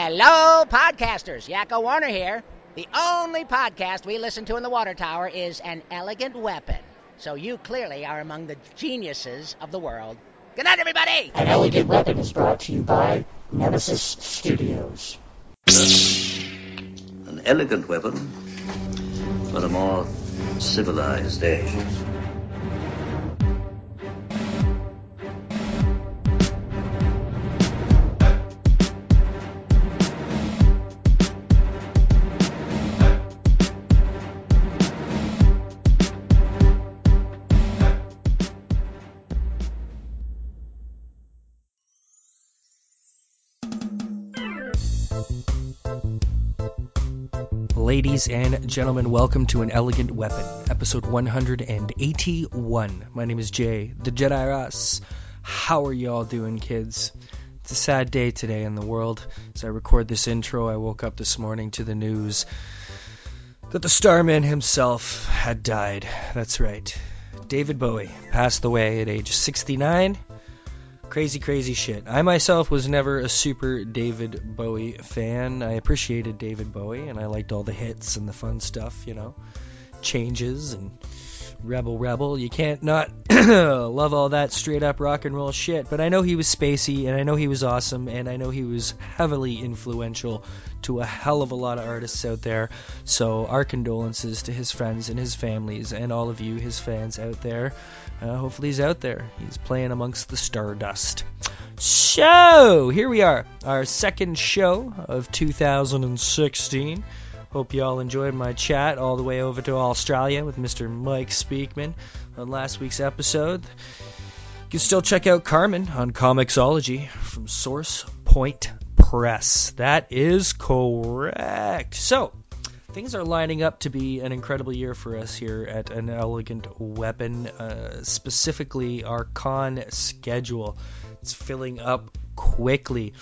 Hello, podcasters. Yakko Warner here. The only podcast we listen to in the water tower is An Elegant Weapon. So you clearly are among the geniuses of the world. Good night, everybody! An Elegant Weapon is brought to you by Nemesis Studios. An elegant weapon for a more civilized age. Ladies and gentlemen, welcome to An Elegant Weapon, episode 181. My name is Jay, the Jedi Ross. How are y'all doing, kids? It's a sad day today in the world. As I record this intro, I woke up this morning to the news that the Starman himself had died. That's right. David Bowie passed away at age 69 crazy, crazy shit. I myself was never a super David Bowie fan. I appreciated David Bowie and I liked all the hits and the fun stuff, you know, changes and Rebel Rebel. You can't not love all that straight up rock and roll shit. But I know he was spacey and I know he was awesome and I know he was heavily influential to a hell of a lot of artists out there. So our condolences to his friends and his families and all of you, his fans out there. Uh, hopefully he's out there. He's playing amongst the stardust. So here we are, our second show of 2016. Hope you all enjoyed my chat all the way over to Australia with Mr. Mike Speakman on last week's episode. You can still check out Carmen on Comixology from Source Point Press. That is correct. So, things are lining up to be an incredible year for us here at An Elegant Weapon, uh, specifically our con schedule. It's filling up quickly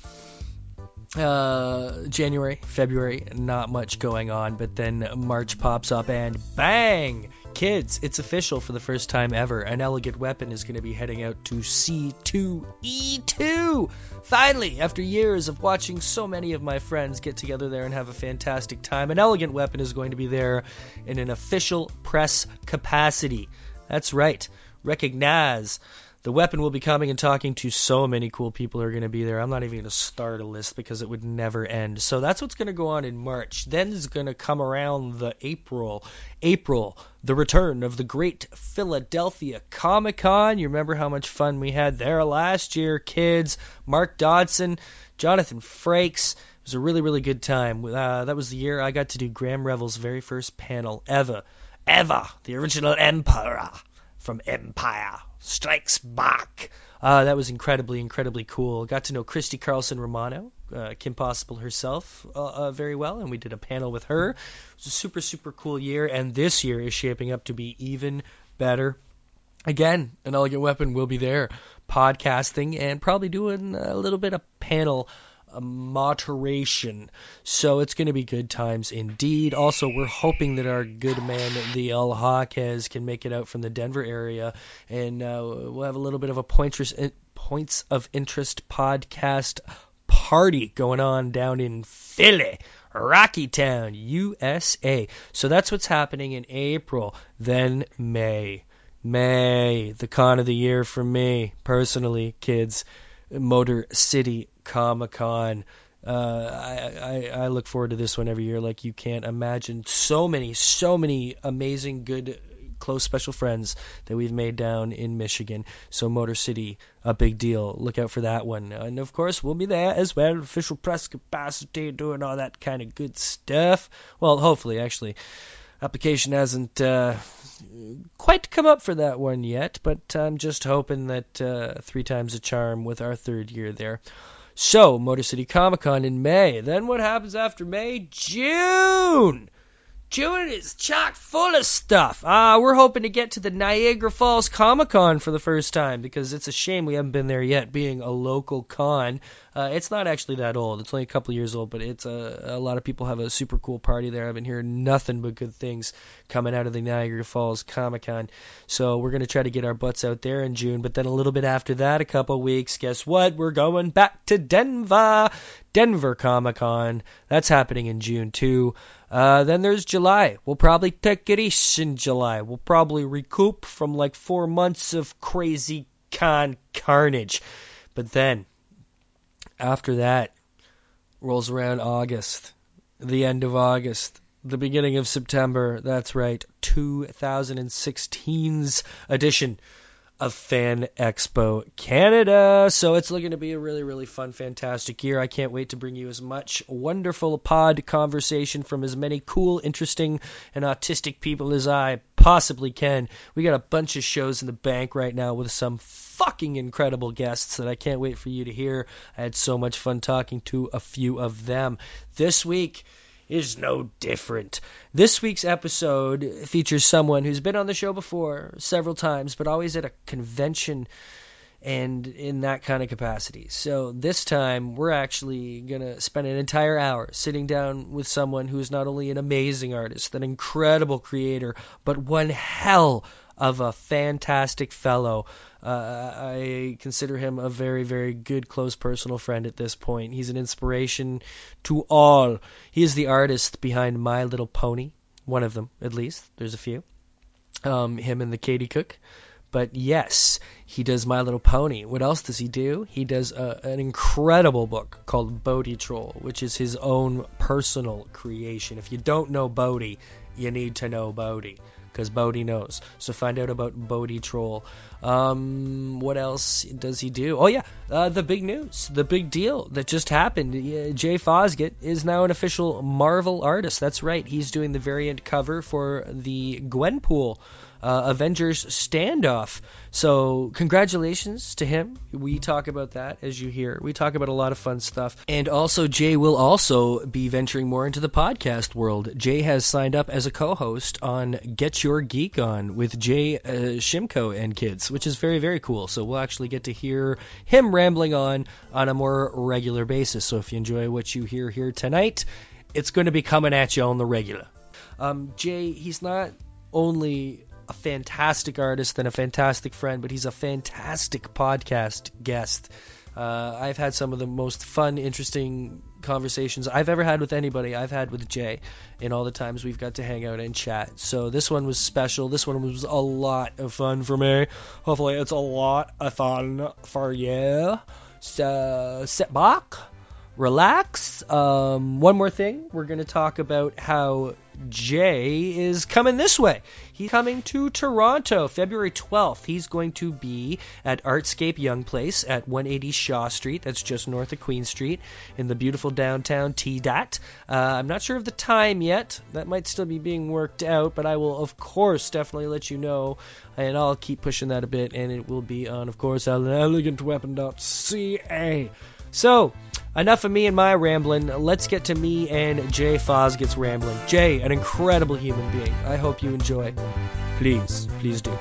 uh, January, February, not much going on, but then March pops up and bang! Kids, it's official for the first time ever. An Elegant Weapon is going to be heading out to C2E2! Finally, after years of watching so many of my friends get together there and have a fantastic time, An Elegant Weapon is going to be there in an official press capacity. That's right. Recognize the weapon will be coming and talking to so many cool people who are going to be there. I'm not even going to start a list because it would never end. So that's what's going to go on in March. Then is going to come around the April. April, the return of the great Philadelphia Comic Con. You remember how much fun we had there last year, kids. Mark Dodson, Jonathan Frakes. It was a really, really good time. Uh, that was the year I got to do Graham Revill's very first panel ever. Ever. The original Emperor from Empire Strikes Back. Uh, that was incredibly, incredibly cool. Got to know Christy Carlson Romano, uh, Kim Possible herself, uh, uh, very well, and we did a panel with her. It was a super, super cool year, and this year is shaping up to be even better. Again, an elegant weapon will be there, podcasting and probably doing a little bit of panel a moderation. So it's going to be good times indeed. Also, we're hoping that our good man, the El Hawkes, can make it out from the Denver area, and uh, we'll have a little bit of a pointers, points of interest podcast party going on down in Philly. Rocky Town, USA. So that's what's happening in April. Then May. May, the con of the year for me, personally, kids. Motor City Comic Con. Uh, I, I, I look forward to this one every year like you can't imagine. So many, so many amazing, good, close special friends that we've made down in Michigan. So Motor City, a big deal. Look out for that one. And of course, we'll be there as well, official press capacity, doing all that kind of good stuff. Well, hopefully, actually. Application hasn't uh, quite come up for that one yet, but I'm just hoping that uh, three times a charm with our third year there. So, Motor City Comic Con in May. Then what happens after May? June! June is chock full of stuff. Uh, we're hoping to get to the Niagara Falls Comic Con for the first time because it's a shame we haven't been there yet, being a local con. Uh, it's not actually that old. It's only a couple years old, but it's a, a lot of people have a super cool party there. I've been hearing nothing but good things coming out of the Niagara Falls Comic Con. So we're going to try to get our butts out there in June. But then a little bit after that, a couple weeks, guess what? We're going back to Denver. Denver Comic Con. That's happening in June too. Uh, then there's July. We'll probably take it in July. We'll probably recoup from like four months of crazy con carnage. But then, after that, rolls around August, the end of August, the beginning of September. That's right, 2016's edition of Fan Expo Canada. So it's looking to be a really, really fun, fantastic year. I can't wait to bring you as much wonderful pod conversation from as many cool, interesting, and autistic people as I possibly can. We got a bunch of shows in the bank right now with some fucking incredible guests that I can't wait for you to hear. I had so much fun talking to a few of them. This week, is no different. This week's episode features someone who's been on the show before several times, but always at a convention and in that kind of capacity. So this time, we're actually going to spend an entire hour sitting down with someone who is not only an amazing artist, an incredible creator, but one hell of a fantastic fellow. Uh, I consider him a very, very good, close personal friend at this point. He's an inspiration to all. He is the artist behind My Little Pony, one of them at least. There's a few. Um, him and the Katie Cook. But yes, he does My Little Pony. What else does he do? He does a, an incredible book called Bodie Troll, which is his own personal creation. If you don't know Bodie, you need to know Bodie because Bodie knows. So find out about Bodie Troll. Um, what else does he do? Oh yeah, uh, the big news, the big deal that just happened. Jay Fosgitt is now an official Marvel artist. That's right. He's doing the variant cover for the Gwenpool uh, Avengers standoff. So, congratulations to him. We talk about that as you hear. We talk about a lot of fun stuff. And also, Jay will also be venturing more into the podcast world. Jay has signed up as a co host on Get Your Geek On with Jay uh, Shimko and kids, which is very, very cool. So, we'll actually get to hear him rambling on on a more regular basis. So, if you enjoy what you hear here tonight, it's going to be coming at you on the regular. Um, Jay, he's not only a fantastic artist and a fantastic friend, but he's a fantastic podcast guest. Uh, I've had some of the most fun, interesting conversations I've ever had with anybody. I've had with Jay in all the times we've got to hang out and chat. So this one was special. This one was a lot of fun for me. Hopefully, it's a lot of fun for you. So sit back, relax. Um, one more thing, we're going to talk about how Jay is coming this way. He's coming to Toronto February 12th. He's going to be at Artscape Youngplace at 180 Shaw Street. That's just north of Queen Street in the beautiful downtown T Dot. Uh, I'm not sure of the time yet. That might still be being worked out, but I will, of course, definitely let you know. And I'll keep pushing that a bit, and it will be on, of course, elegantweapon.ca. So, enough of me and my rambling. Let's get to me and Jay Fosgitt's rambling. Jay, an incredible human being. I hope you enjoy. Please, please do.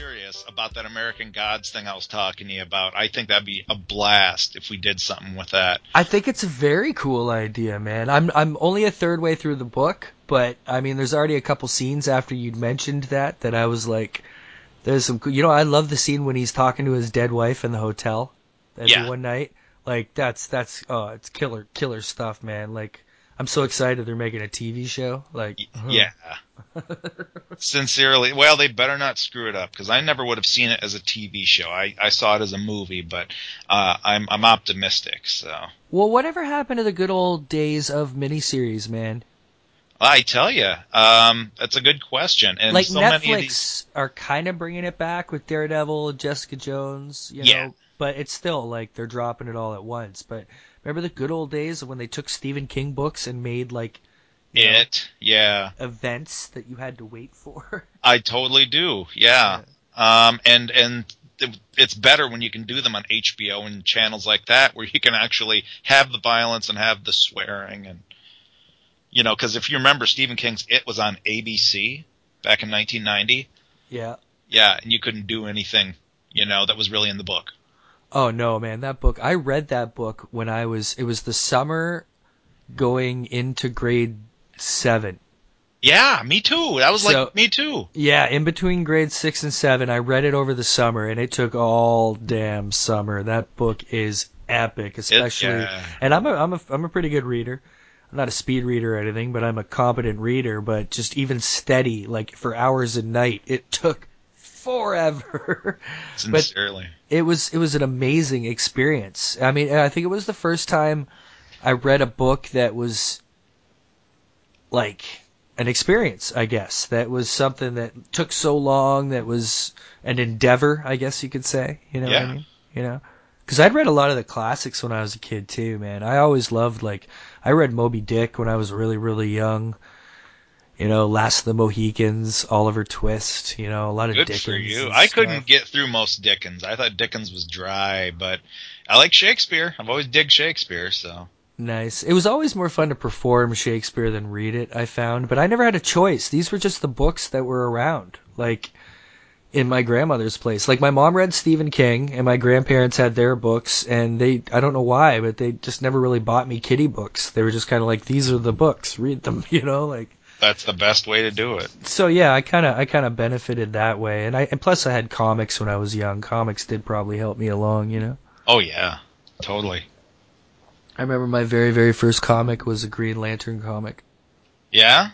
Serious about that American Gods thing I was talking to you about. I think that'd be a blast if we did something with that. I think it's a very cool idea, man. I'm I'm only a third way through the book, but I mean, there's already a couple scenes after you'd mentioned that that I was like, there's some. You know, I love the scene when he's talking to his dead wife in the hotel every Yeah. one night. Like that's that's oh, it's killer killer stuff, man. Like I'm so excited they're making a TV show. Like. Yeah. Sincerely, well, they better not screw it up because I never would have seen it as a TV show. I, I saw it as a movie, but uh, I'm I'm optimistic. So Well, whatever happened to the good old days of miniseries, man? I tell you, um, that's a good question. And like so Netflix many of these, are kind of bringing it back with Daredevil, Jessica Jones, you Yeah. know, but it's still like they're dropping it all at once. But remember the good old days when they took Stephen King books and made like you know, it, yeah, events that you had to wait for? I totally do. Yeah. Um, and and it's better when you can do them on HBO and channels like that, where you can actually have the violence and have the swearing and you know, because if you remember, Stephen King's It was on ABC back in 1990. Yeah. Yeah, and you couldn't do anything, you know, that was really in the book. Oh no, man, that book. I read that book when I was. It was the summer going into grade seven. Yeah, me too. That was So- like me too. Yeah, in between grade six and seven, I read it over the summer, and it took all damn summer. That book is epic, especially. yeah. And I'm a I'm a I'm a pretty good reader. I'm not a speed reader or anything, but I'm a competent reader. But just even steady, like for hours a night, it took forever. but it was it was an amazing experience. I mean, I think it was the first time I read a book that was like an experience, I guess. That was something that took so long, that was an endeavor, I guess you could say. You know what I mean? You know? Because I'd read a lot of the classics when I was a kid too, man. I always loved like I read Moby Dick when I was really really young. You know, Last of the Mohicans, Oliver Twist. You know, a lot of Good Dickens. for you. I stuff. couldn't get through most Dickens. I thought Dickens was dry, but I like Shakespeare. I've always dig Shakespeare, so Nice. It was always more fun to perform Shakespeare than read it, I found, but I never had a choice. These were just the books that were around. Like in my grandmother's place. Like my mom read Stephen King and my grandparents had their books and they I don't know why, but they just never really bought me kiddie books. They were just kind of like these are the books, read them, you know, like that's the best way to do it. so yeah, I kind of I kind of benefited that way. And I and plus I had comics when I was young. Comics did probably help me along, you know. Oh yeah, totally. I remember my very very first comic was a Green Lantern comic. Yeah.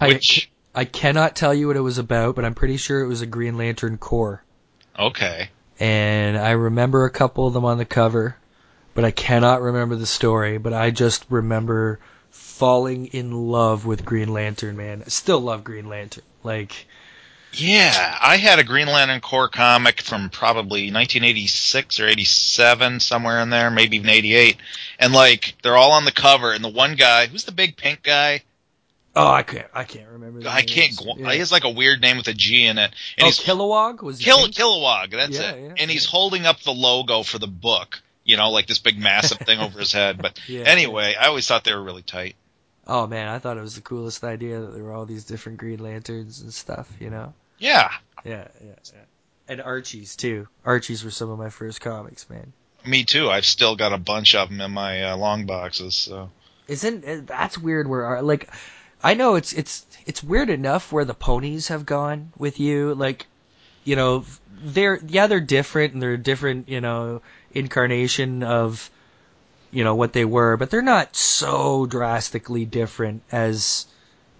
Which I cannot tell you what it was about, but I'm pretty sure it was a Green Lantern Corps. okay. And I remember a couple of them on the cover, but I cannot remember the story. But I just remember falling in love with Green Lantern, man. I still love Green Lantern. Like, Yeah, I had a Green Lantern Corps comic from probably 1986 or 87, somewhere in there, maybe even 88. And like, they're all on the cover, and the one guy, who's the big pink guy? oh, I can't, I can't remember. The I can't. Yeah. He has like a weird name with a G in it, and oh, he's Kilowog was pink? Kilowog. That's Yeah, it. yeah, and he's holding up the logo for the book. You know, like this big massive thing over his head. But Yeah, anyway, I always thought they were really tight. Oh man, I thought it was the coolest idea that there were all these different Green Lanterns and stuff. You know. Yeah, Yeah, yeah, yeah. And Archie's too. Archie's were some of my first comics, man. me too. I've still got a bunch of them in my uh, long boxes. So Isn't uh, that's weird? Where are like, I know it's it's it's weird enough where the ponies have gone with you. Like, you know, they're yeah they're different and they're different you know incarnation of you know what they were, but they're not so drastically different as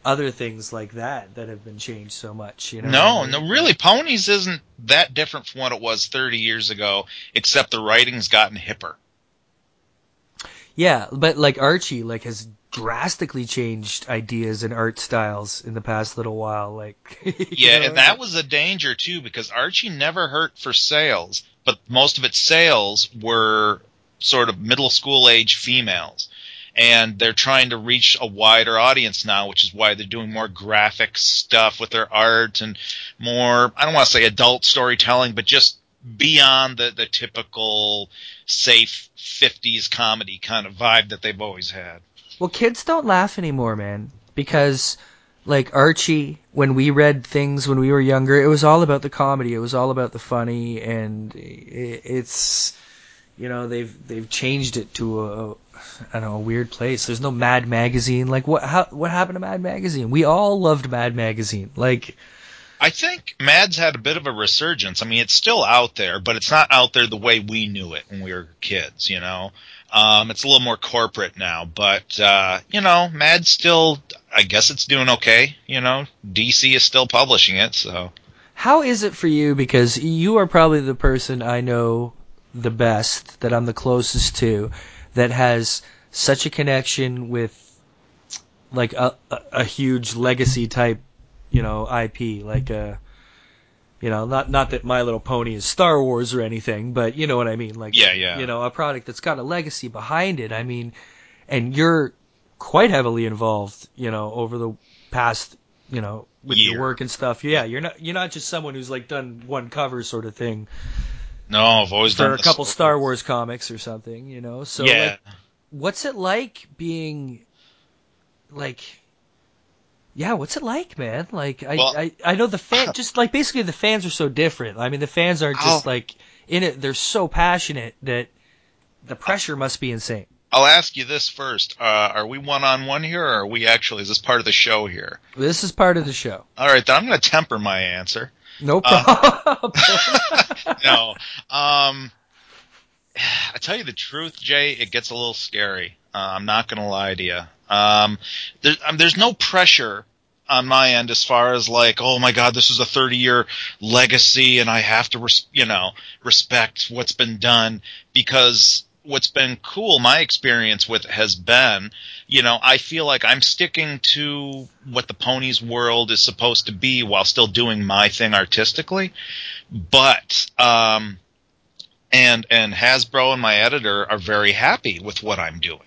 other things like that that have been changed so much. You know? no, I no, really, Ponies isn't that different from what it was 30 years ago, except the writing's gotten hipper. Yeah, but like Archie, like has drastically changed ideas and art styles in the past little while. Like, Yeah, know? and that was a danger too because Archie never hurt for sales, but most of its sales were sort of middle school age females. And they're trying to reach a wider audience now, which is why they're doing more graphic stuff with their art and more, I don't want to say adult storytelling, but just beyond the, the typical safe 50s comedy kind of vibe that they've always had. Well, kids don't laugh anymore, man, because like Archie, when we read things when we were younger, it was all about the comedy. It was all about the funny, and it's you know they've they've changed it to a I don't know a weird place. There's no Mad Magazine. Like what how, what happened to Mad Magazine? We all loved Mad Magazine. Like I think Mads had a bit of a resurgence. I mean, it's still out there, but it's not out there the way we knew it when we were kids, you know? Um, it's a little more corporate now, but, uh, you know, Mads still, I guess it's doing okay, you know? DC is still publishing it, so. How is it for you? Because you are probably the person I know the best, that I'm the closest to, that has such a connection with like a, a, a huge legacy type, you know, IP, like a, you know, not not that My Little Pony is Star Wars or anything, but you know what I mean, like, Yeah, yeah. you know, a product that's got a legacy behind it. I mean, and you're quite heavily involved, you know, over the past you know, with Year. your work and stuff. Yeah, you're not you're not just someone who's like done one cover sort of thing No, I've always for done a couple. Star Wars comics or something, you know. So yeah. like, what's it like being like yeah, what's it like, man? Like I, Well- I I know the fan just like basically the fans are so different. I mean the fans aren't just Oh. like in it they're so passionate that the pressure must be insane. I'll ask you this first. Uh, are we one on one here, or are we actually? Is this part of the show here? This is part of the show. All right, then I'm going to temper my answer. No Uh, problem. no. Um, I tell you the truth, Jay, it gets a little scary. Uh, I'm not going to lie to you. Um, there, um, there's no pressure on my end as far as like, oh my God, this is a 30 year legacy, and I have to, res- you know, respect what's been done because what's been cool, my experience with has been, you know, I feel like I'm sticking to what the ponies world is supposed to be while still doing my thing artistically. But, um, and, and Hasbro and my editor are very happy with what I'm doing.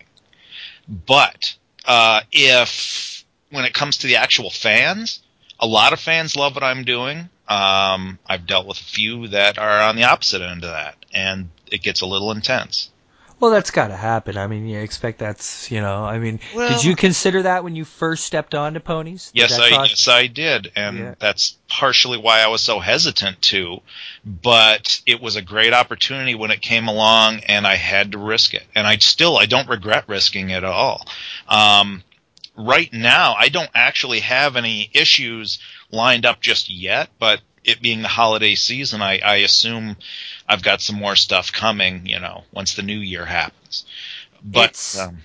But, uh, if, when it comes to the actual fans, a lot of fans love what I'm doing. Um, I've dealt with a few that are on the opposite end of that, and it gets a little intense. Well, that's got to happen. I mean, you expect that's, you know, I mean, Well- did you consider that when you first stepped onto ponies? Yes, I yes I did, and Yeah. that's partially why I was so hesitant to. But it was a great opportunity when it came along, and I had to risk it. And I still I don't regret risking it at all. Um, right now, I don't actually have any issues lined up just yet, but it being the holiday season, I, I assume I've got some more stuff coming. You know, once the new year happens. But It's- um,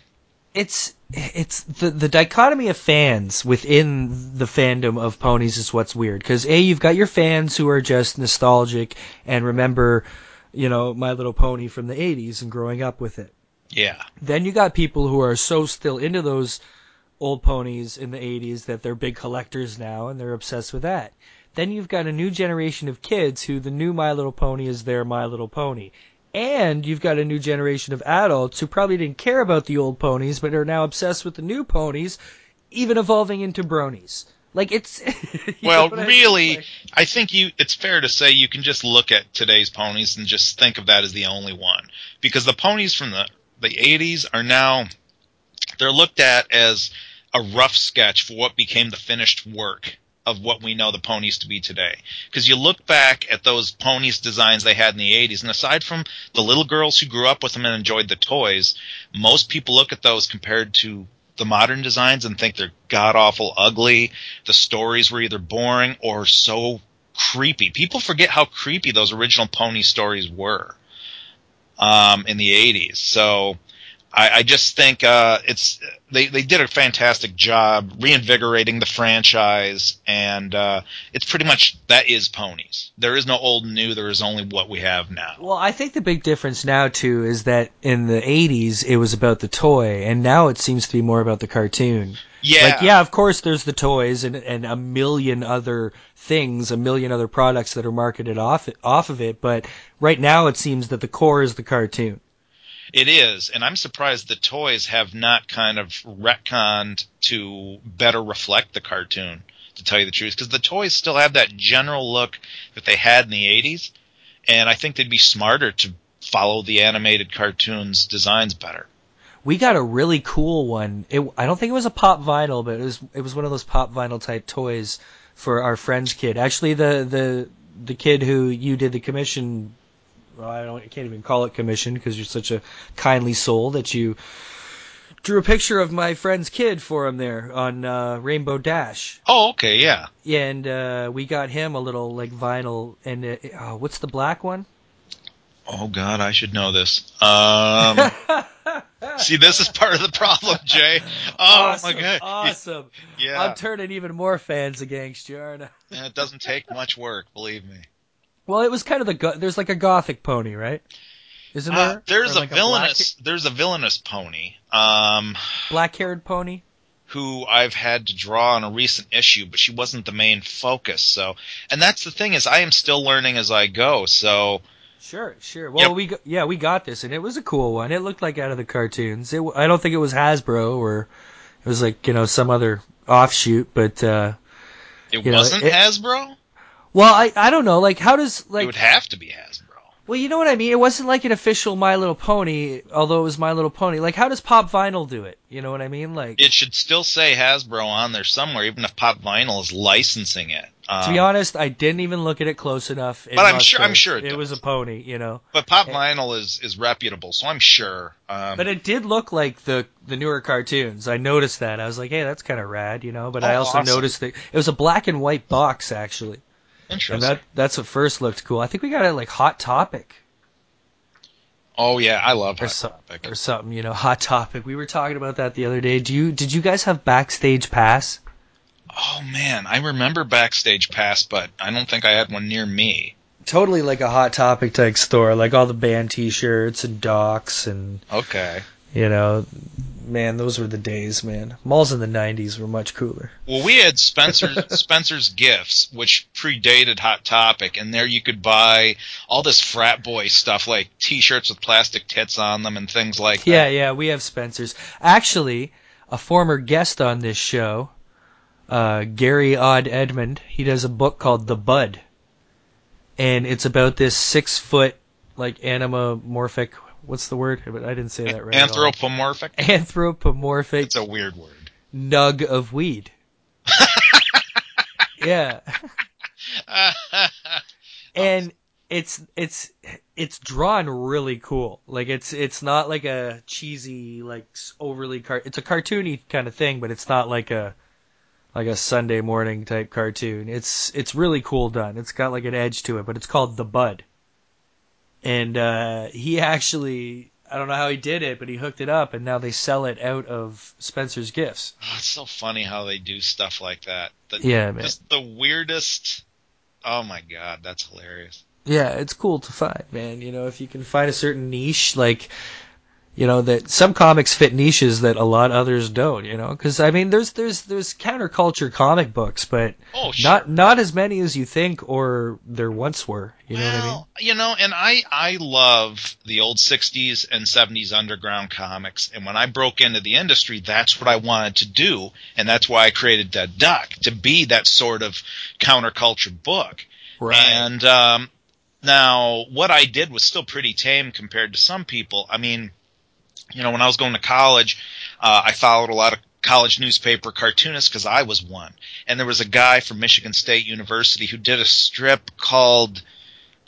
it's it's the the dichotomy of fans within the fandom of ponies is what's weird because a you've got your fans who are just nostalgic and remember you know my little pony from the 80s and growing up with it yeah, then you got people who are so still into those old ponies in the 80s that they're big collectors now and they're obsessed with that then you've got a new generation of kids who the new my little pony is their my little pony and you've got a new generation of adults who probably didn't care about the old ponies, but are now obsessed with the new ponies, even evolving into bronies. Like it's. Well, what I mean? really, I think you it's fair to say you can just look at today's ponies and just think of that as the only one because the ponies from the the 80s are now they're looked at as a rough sketch for what became the finished work of what we know the ponies to be today. Because you look back at those ponies designs they had in the 80s, and aside from the little girls who grew up with them and enjoyed the toys, most people look at those compared to the modern designs and think they're god awful ugly. The stories were either boring or so creepy. People forget how creepy those original pony stories were um, in the 80s. So I, I just think uh, it's they, they did a fantastic job reinvigorating the franchise, and uh, it's pretty much that is ponies. There is no old and new. There is only what we have now. Well, I think the big difference now too is that in the 80s it was about the toy, and now it seems to be more about the cartoon. Yeah, Like, yeah, of course, there's the toys and and a million other things, a million other products that are marketed off off of it. But right now, it seems that the core is the cartoon. It is, and I'm surprised the toys have not kind of retconned to better reflect the cartoon. To tell you the truth, because the toys still have that general look that they had in the '80s, and I think they'd be smarter to follow the animated cartoons designs better. We got a really cool one. It, I don't think it was a pop vinyl, but it was it was one of those pop vinyl type toys for our friend's kid. Actually, the the the kid who you did the commission. Well, I don't I can't even call it commission because you're such a kindly soul that you drew a picture of my friend's kid for him there on uh, Rainbow Dash. Oh, okay, yeah. Yeah, and uh, we got him a little like vinyl. And uh, oh, what's the black one? Oh God, I should know this. Um, see, this is part of the problem, Jay. Oh awesome, my God, awesome! yeah. I'm turning even more fans against you, aren't I? And it doesn't take much work, believe me. Well, it was kind of the go- there's like a gothic pony, right? Isn't there? Uh, there's Or a like villainous. there's a villainous pony. Um, black haired pony. who I've had to draw on a recent issue, but she wasn't the main focus. So, and that's the thing is, I am still learning as I go. So, Sure, sure. Well, Yep. we yeah we got this, and it was a cool one. It looked like out of the cartoons. It, w- I don't think it was Hasbro or it was like you know some other offshoot, but uh, It wasn't it- Hasbro. Well, I I don't know. Like, how does like it would have to be Hasbro. Well, you know what I mean. It wasn't like an official My Little Pony, although it was My Little Pony. Like, how does Pop Vinyl do it? You know what I mean? Like, It should still say Hasbro on there somewhere, even if Pop Vinyl is licensing it. Um, to be honest, I didn't even look at it close enough. It But I'm sure- I'm sure it it was a pony. You know, but Pop Vinyl is is reputable, so I'm sure. Um, but it did look like the the newer cartoons. I noticed that. I was like, hey, that's kind of rad, you know. But I Oh, also awesome. noticed that it was a black and white box actually, and that that's what first looked cool. I think we got it like Hot Topic. oh yeah, I love or, Hot so, Topic. or something, you know, hot topic. We were talking about that the other day. Do you did you guys have backstage pass? Oh man, I remember Backstage Pass, but I don't think I had one near me. Totally like a hot topic type store, like all the band T-shirts and docs and Okay. You know, man, those were the days, man. Malls in the '90s were much cooler. Well, we had Spencer's Spencer's Gifts, which predated Hot Topic, and there you could buy all this frat boy stuff, like T-shirts with plastic tits on them and things like Yeah, that. yeah, we have Spencer's. Actually, a former guest on this show, uh, Gary Odd Edmond, he does a book called The Bud, and it's about this six foot like anamorphic. What's the word? I didn't say that right. Anthropomorphic. Anthropomorphic It's a weird word. nug of weed. yeah, and it's it's it's drawn really cool. Like it's it's not like a cheesy like overly car. It's a cartoony kind of thing, but it's not like a like a Sunday morning type cartoon. It's it's really cool done. It's got like an edge to it, but it's called The Bud. And uh, he actually I don't know how he did it, but he hooked it up, and now they sell it out of Spencer's Gifts. Oh, it's so funny how they do stuff like that. The, Yeah, man. Just the weirdest. Oh my god, that's hilarious. Yeah, it's cool to find, man. You know, if you can find a certain niche, like, you know, that some comics fit niches that a lot others don't. You know, because I mean, there's there's there's counterculture comic books, but Oh, sure. not not as many as you think, or there once were. You know what I mean? you know, and I I love the old '60s and '70s underground comics, and when I broke into the industry, that's what I wanted to do, and that's why I created Dead Duck to be that sort of counterculture book. right And um, now, what I did was still pretty tame compared to some people. I mean, you know, when I was going to college, uh, I followed a lot of college newspaper cartoonists because I was one. And there was a guy from Michigan State University who did a strip called,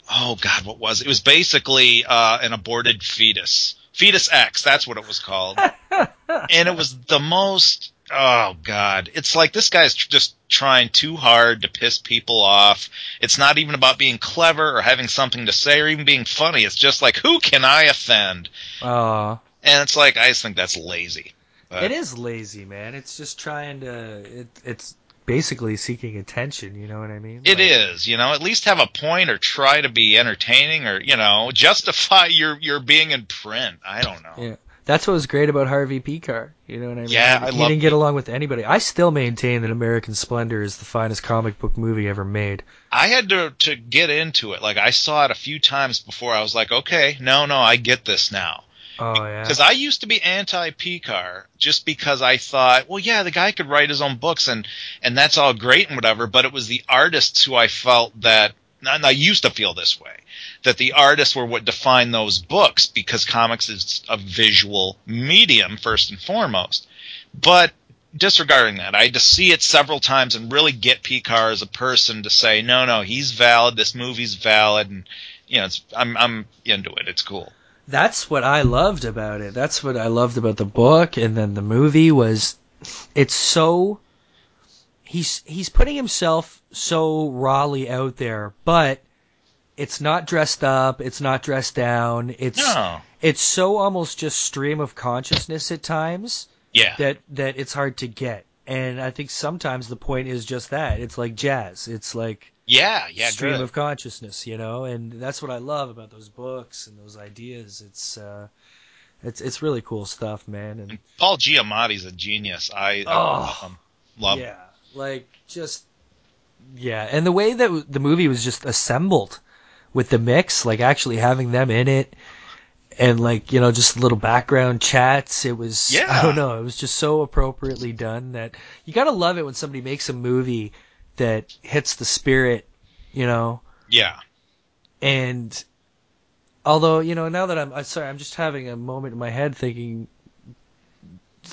oh God, what was it? It was basically uh, an aborted fetus. Fetus X, that's what it was called. and it was the most, oh God. It's like this guy's tr- just trying too hard to piss people off. It's not even about being clever or having something to say or even being funny. It's just like, who can I offend? Aw. And it's like, I just think that's lazy. But- It is lazy, man. It's just trying to. It, it's basically seeking attention. You know what I mean? It Like- is, you know, at least have a point or try to be entertaining or, you know, justify your your being in print. I don't know. Yeah. That's what was great about Harvey Pekar. You know what I mean? Yeah, I he didn't get along with anybody. I still maintain that American Splendor is the finest comic book movie ever made. I had to to get into it. Like I saw it a few times before I was like, okay, no, no, I get this now. Oh yeah. Because I used to be anti Pekar just because I thought, well, yeah, the guy could write his own books and and that's all great and whatever. But it was the artists who I felt that, and I used to feel this way, that the artists were what defined those books because comics is a visual medium first and foremost. But disregarding that, I had to see it several times and really get Pekar as a person to say, no, no, he's valid. This movie's valid, and you know, I'm I'm into it. It's cool. That's what I loved about it. That's what I loved about the book and then the movie was it's so he's he's putting himself so rawly out there, but it's not dressed up, it's not dressed down. It's No. it's so almost just stream of consciousness at times Yeah. that that it's hard to get. And I think sometimes the point is just that. It's like jazz. It's like Yeah, yeah, stream good. of consciousness, you know, and that's what I love about those books and those ideas. It's uh, it's it's really cool stuff, man. And Paul Giamatti's a genius. I, Oh. love him. Love yeah, like just yeah, and the way that the movie was just assembled with the mix, like actually having them in it. And like you know, just little background chats. It was yeah. I don't know. It was just so appropriately done that you gotta love it when somebody makes a movie that hits the spirit, you know. Yeah. And although you know, now that I'm, I'm sorry, I'm just having a moment in my head thinking.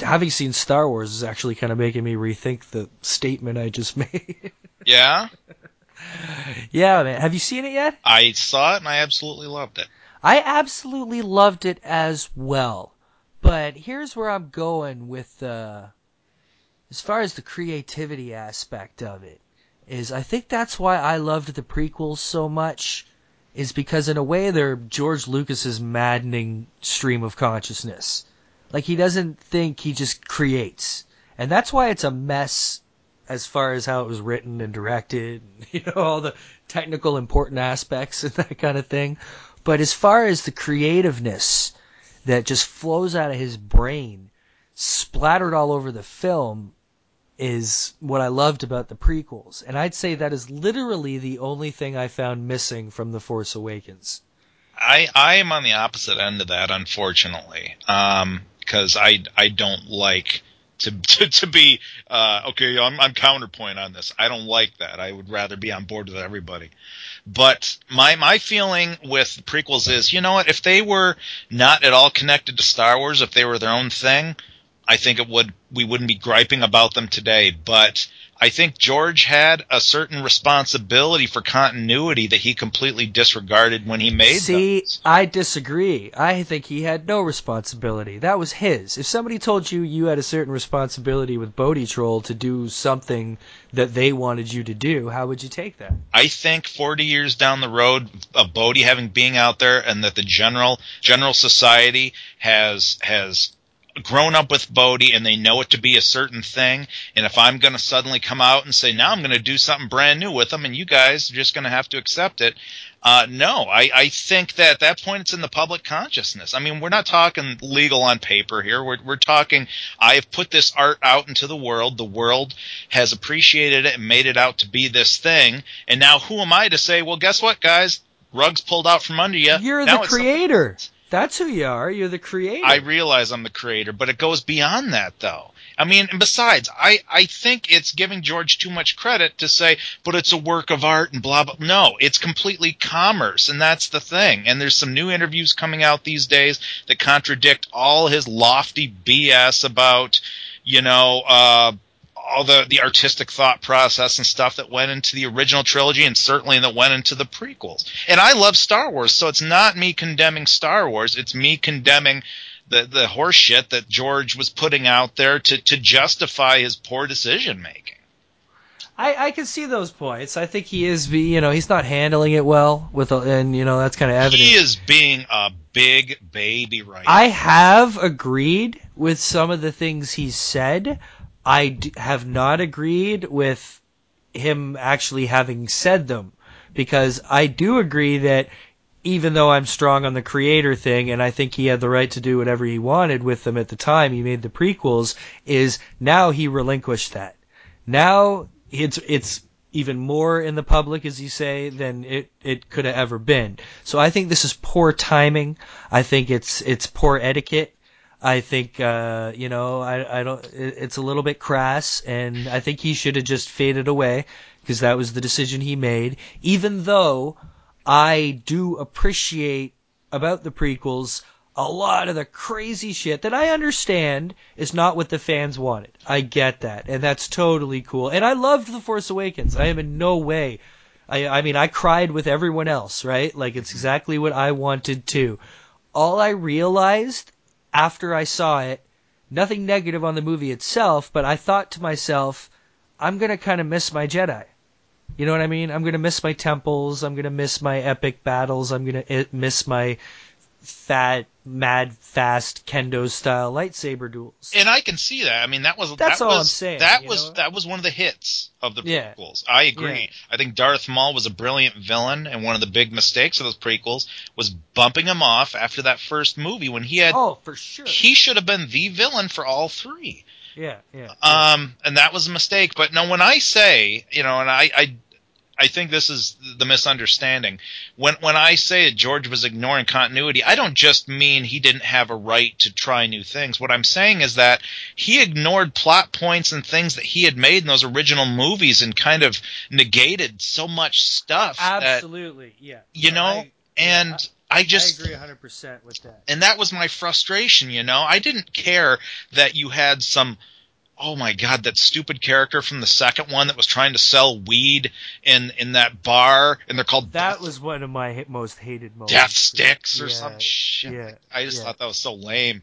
Having seen Star Wars is actually kind of making me rethink the statement I just made. Yeah. yeah, man. Have you seen it yet? I saw it and I absolutely loved it. I absolutely loved it as well. But here's where I'm going with uh as far as the creativity aspect of it is I think that's why I loved the prequels so much is because in a way they're George Lucas's maddening stream of consciousness. Like he doesn't think he just creates. And that's why it's a mess as far as how it was written and directed, you know, all the technical important aspects and that kind of thing. But as far as the creativeness that just flows out of his brain, splattered all over the film, is what I loved about the prequels. And I'd say that is literally the only thing I found missing from The Force Awakens. I I am on the opposite end of that, unfortunately, um, because I I don't like to to, to be uh, okay. I'm, I'm counterpoint on this. I don't like that. I would rather be on board with everybody. But my my feeling with the prequels is, you know what? If they were not at all connected to Star Wars, if they were their own thing, I think it would we wouldn't be griping about them today. But I think George had a certain responsibility for continuity that he completely disregarded when he made See, those. I disagree. I think he had no responsibility. That was his. If somebody told you you had a certain responsibility with Bodie Troll to do something that they wanted you to do, how would you take that? I think 40 years down the road of Bodie having being out there and that the general general society has has grown up with Bodie and they know it to be a certain thing. And if I'm going to suddenly come out and say, now I'm going to do something brand new with them and you guys are just going to have to accept it. Uh, no, I, I think that at that point it's in the public consciousness. I mean, we're not talking legal on paper here. We're, we're talking, I have put this art out into the world. The world has appreciated it and made it out to be this thing. And now who am I to say, well, guess what, guys? Rugs pulled out from under you. You're Now the something creator. That's who you are. You're the creator. I realize I'm the creator, but it goes beyond that though. I mean, and besides, I, I think it's giving George too much credit to say, but it's a work of art and blah, blah. No, it's completely commerce, and that's the thing. And there's some new interviews coming out these days that contradict all his lofty BS about, you know, uh, all the, the artistic thought process and stuff that went into the original trilogy and certainly that went into the prequels. And I love Star Wars, so it's not me condemning Star Wars, it's me condemning the, the horse shit that George was putting out there to, to justify his poor decision making. I, I can see those points. I think he is, be- you know, he's not handling it well with, a, and you know that's kind of evident. He is being a big baby right I have agreed with some of the things he said. I d- have not agreed with him actually having said them because I do agree that even though I'm strong on the creator thing and I think he had the right to do whatever he wanted with them at the time he made the prequels is now he relinquished that. Now it's it's even more in the public as you say than it it could have ever been. So I think this is poor timing. I think it's it's poor etiquette. I think uh, you know I I don't it, it's a little bit crass and I think he should have just faded away because that was the decision he made even though I do appreciate about the prequels a lot of the crazy shit that I understand is not what the fans wanted. I get that, and that's totally cool. And I loved The Force Awakens. I am in no way. I, I mean, I cried with everyone else, right? Like it's exactly what I wanted to. All I realized after I saw it, nothing negative on the movie itself, but I thought to myself, I'm gonna kind of miss my Jedi. You know what I mean? I'm gonna miss my temples. I'm gonna miss my epic battles. I'm gonna eh, miss my fat, mad, fast kendo style lightsaber duels. And I can see that. I mean, that was That's that all was, I'm saying, That was know? that was one of the hits of the Yeah. prequels. I agree. Yeah. I think Darth Maul was a brilliant villain, and one of the big mistakes of those prequels was bumping him off after that first movie when he had oh, for sure. he should have been the villain for all three. Yeah, yeah. Um, and that was a mistake. But no, when I say, you know, and I, I, I think this is the misunderstanding. When when I say that George was ignoring continuity, I don't just mean he didn't have a right to try new things. What I'm saying is that he ignored plot points and things that he had made in those original movies and kind of negated so much stuff. that- Absolutely, yeah. you No, know, I- and yeah, I just I agree 100% with that. and that was my frustration, you know. I didn't care that you had some oh my god, that stupid character from the second one that was trying to sell weed in in that bar and they're called That death, was one of my most hated moments. death sticks or Yeah, some shit. yeah, I just yeah. thought that was so lame.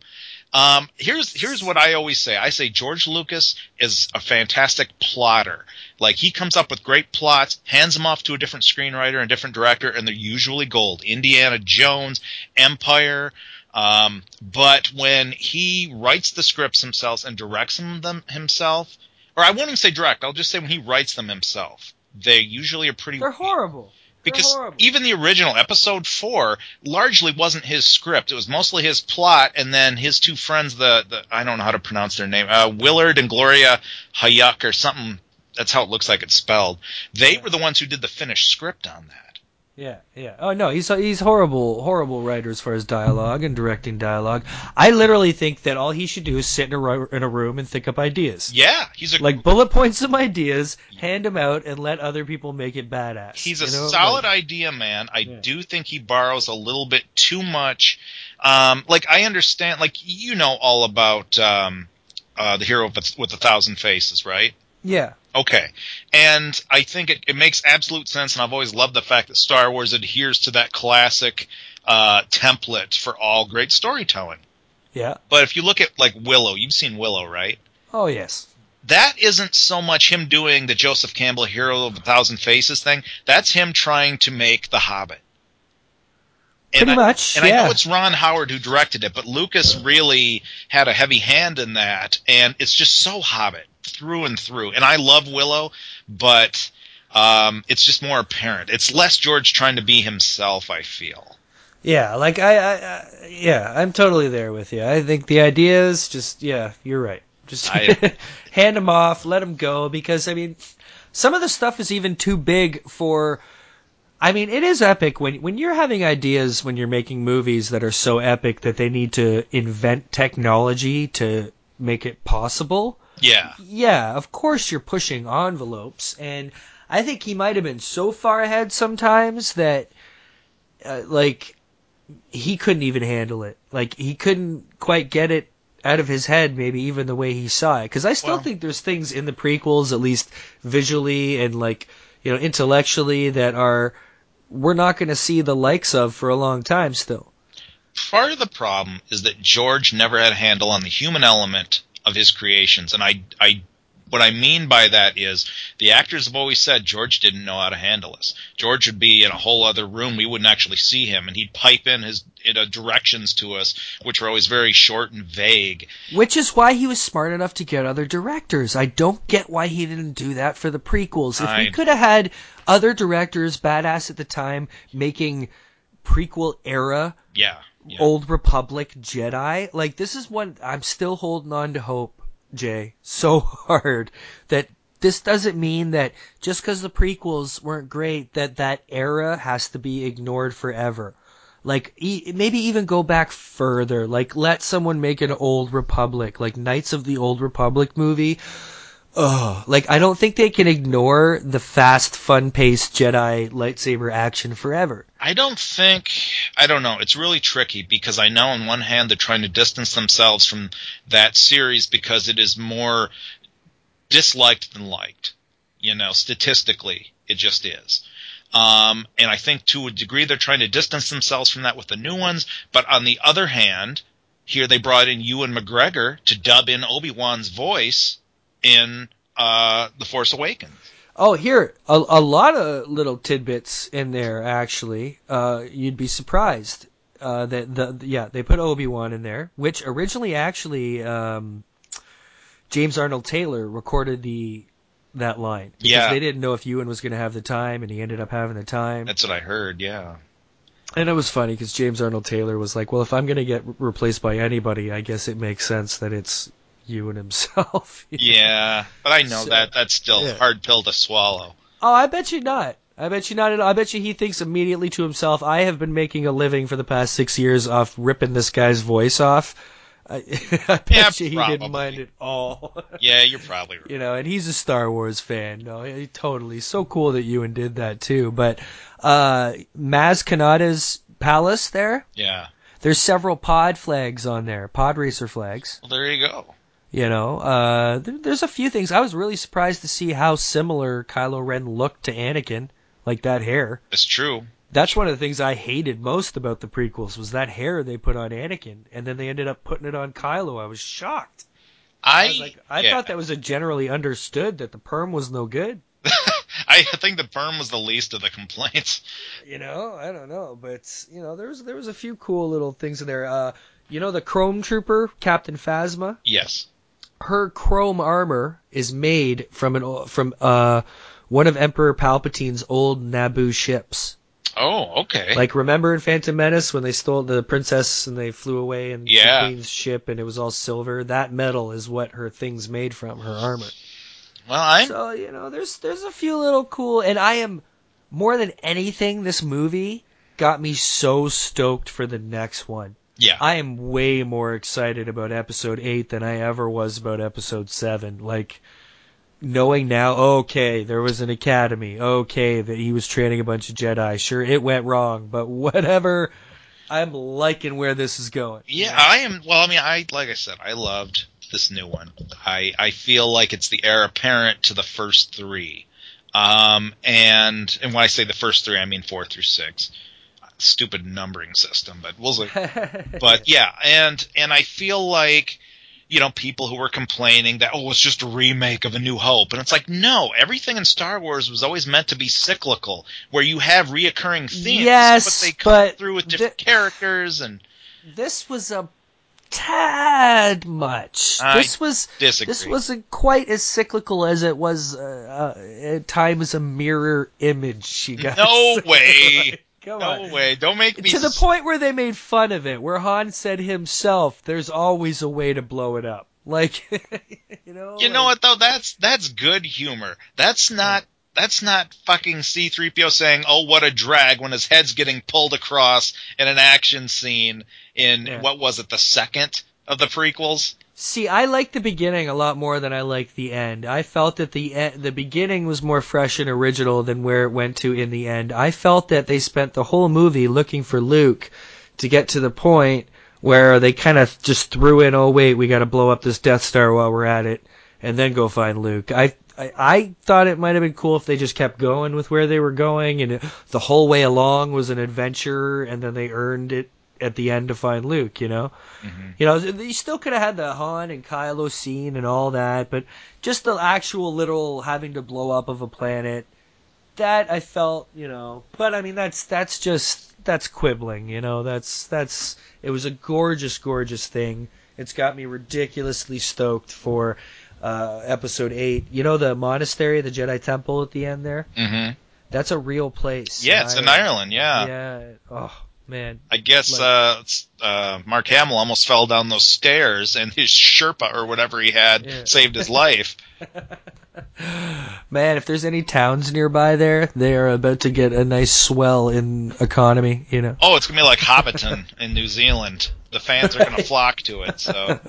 Um, here's here's what I always say. I say George Lucas is a fantastic plotter. Like he comes up with great plots, hands them off to a different screenwriter and different director, and they're usually gold. Indiana Jones, Empire. Um, but when he writes the scripts himself and directs them, himself, or I won't even say direct, I'll just say when he writes them himself, they usually are pretty They're horrible. They're because horrible. even the original episode four largely wasn't his script. It was mostly his plot, and then his two friends, the, the I don't know how to pronounce their name, uh, Willard and Gloria Hayuk or something. That's how it looks like it's spelled. They were the ones who did the finished script on that. Yeah, yeah. Oh no, he's he's horrible, horrible writer as far as dialogue and directing dialogue. I literally think that all he should do is sit in a ro- in a room and think up ideas. Yeah, he's a Like bullet points some ideas, hand them out, and let other people make it badass. He's a you know? solid Like, idea man. I Yeah. do think he borrows a little bit too much. Um, like I understand, like you know all about um, uh, the hero with, with a thousand faces, right? Yeah, Okay. And I think it, it makes absolute sense, and I've always loved the fact that Star Wars adheres to that classic uh, template for all great storytelling. yeah. But if you look at like Willow, you've seen Willow, right? Oh yes. That isn't so much him doing the Joseph Campbell hero of a thousand faces thing. That's him trying to make The Hobbit. And Pretty I- much, And I know it's Ron Howard who directed it, but Lucas really had a heavy hand in that, and it's just so Hobbit through and through. And I love Willow, but um, it's just more apparent. It's less George trying to be himself. I feel. Yeah, like I, I, I yeah, I'm totally there with you. I think the idea is just, yeah, you're right. Just I- hand them off, let them go, because I mean, some of the stuff is even too big for. I mean, it is epic when when you're having ideas when you're making movies that are so epic that they need to invent technology to make it possible Yeah. yeah, of course you're pushing envelopes, and I think he might have been so far ahead sometimes that, uh, like, he couldn't even handle it. Like, he couldn't quite get it out of his head, maybe even the way he saw it. Because I still Well- think there's things in the prequels, at least visually and like, you know, intellectually, that are we're not going to see the likes of for a long time still. part of the problem is that George never had a handle on the human element of his creations, and I, I, what I mean by that is the actors have always said George didn't know how to handle us. George would be in a whole other room; we wouldn't actually see him, and he'd pipe in his in, uh, directions to us, which were always very short and vague. Which is why he was smart enough to get other directors. I don't get why he didn't do that for the prequels. If I- we could have had other directors, badass at the time, making prequel era Yeah, yeah. Old Republic Jedi, like this is what I'm still holding on to hope, Jay, so hard that this doesn't mean that just because the prequels weren't great that that era has to be ignored forever. Like e- maybe even go back further. Like let someone make an Old Republic, like Knights of the Old Republic movie. Oh, like I don't think they can ignore the fast, fun-paced Jedi lightsaber action forever. I don't think I don't know. It's really tricky because I know on one hand they're trying to distance themselves from that series because it is more disliked than liked. You know, statistically, it just is. Um, and I think to a degree they're trying to distance themselves from that with the new ones. But on the other hand, here they brought in Ewan McGregor to dub in Obi Wan's voice in uh, The Force Awakens. Oh, here a, a lot of little tidbits in there. Actually, uh, you'd be surprised uh, that the yeah they put Obi Wan in there, which originally actually um, James Arnold Taylor recorded the that line because Yeah. they didn't know if Ewan was going to have the time, and he ended up having the time. That's what I heard. Yeah. And it was funny because James Arnold Taylor was like, "Well, if I'm going to get re- replaced by anybody, I guess it makes sense that it's Ewan himself." Yeah, but I know So- that that's still yeah. a hard pill to swallow. Oh, I bet you not. I bet you not at all. I bet you he thinks immediately to himself, I have been making a living for the past six years off ripping this guy's voice off. I, I bet Yeah, you he probably. didn't mind at all. Yeah, you're probably right. you know, and he's a Star Wars fan. No, he, totally. So cool that Ewan did that too. But uh Maz Kanata's palace there, Yeah. there's several pod flags on there, pod racer flags. Well, there you go. You know, uh, there, there's a few things. I was really surprised to see how similar Kylo Ren looked to Anakin, like that hair. It's true. That's one of the things I hated most about the prequels was that hair they put on Anakin, and then they ended up putting it on Kylo. I was shocked. I I was like, I yeah. thought that was a generally understood that the perm was no good. I think the perm was the least of the complaints. You know, I don't know, but you know, there was there was a few cool little things in there. Uh, you know, the Chrome Trooper, Captain Phasma. Yes. Her chrome armor is made from an from uh one of Emperor Palpatine's old Naboo ships. Oh, okay. Like remember in Phantom Menace when they stole the princess and they flew away in Yeah. the Queen's ship and it was all silver? That metal is what her thing's made from, her armor. well, I'm So, you know, there's there's a few little cool and I am more than anything this movie got me so stoked for the next one. Yeah. I am way more excited about episode 8 than I ever was about episode 7. Like, knowing now, okay, there was an academy. Okay, that he was training a bunch of Jedi. Sure, it went wrong, but whatever. I'm liking where this is going. Yeah, I am. Well, I mean, I like I said, I loved this new one. I I feel like it's the heir apparent to the first three, um, and and when I say the first three, I mean four through six. Stupid numbering system, but we'll see. But yeah, and and I feel like you know people who were complaining that oh it's just a remake of A New Hope, and it's like no, everything in Star Wars was always meant to be cyclical, where you have reoccurring themes, Yes, but they come but through with different the- characters and. this was a tad much. I this was disagree. this wasn't quite as cyclical as it was uh, uh, at times a mirror image. You guys, No way. Come No on. way. Don't make me to the point where they made fun of it, where Han said himself, "There's always a way to blow it up." Like, you know, You know what though? That's that's good humor. That's not that's not fucking C3PO saying, "Oh, what a drag" when his head's getting pulled across in an action scene in Yeah. what was it, the second of the prequels? See, I like the beginning a lot more than I like the end. I felt that the e- the beginning was more fresh and original than where it went to in the end. I felt that they spent the whole movie looking for Luke to get to the point where they kind of just threw in, "Oh wait, we got to blow up this Death Star while we're at it," and then go find Luke. I I, thought it might have been cool if they just kept going with where they were going, and the whole way along was an adventure, and then they earned it at the end to find Luke. You know. You know, you still could have had the Han and Kylo scene and all that, but just the actual literal having to blow up of a planet, that I felt, you know. But I mean, that's that's just that's quibbling, you know. That's that's it was a gorgeous, gorgeous thing. It's got me ridiculously stoked for uh, episode eight. You know, the monastery, the Jedi Temple at the end there. Mm-hmm. That's a real place. Yeah, it's in Ireland. Yeah. Yeah. Oh man. I guess Like- uh, uh, Mark Hamill almost fell down those stairs, and his Sherpa or whatever he had Yeah. saved his life. Man, if there's any towns nearby there, they are about to get a nice swell in economy, you know. Oh, it's gonna be like Hobbiton in New Zealand. The fans are gonna flock to it. So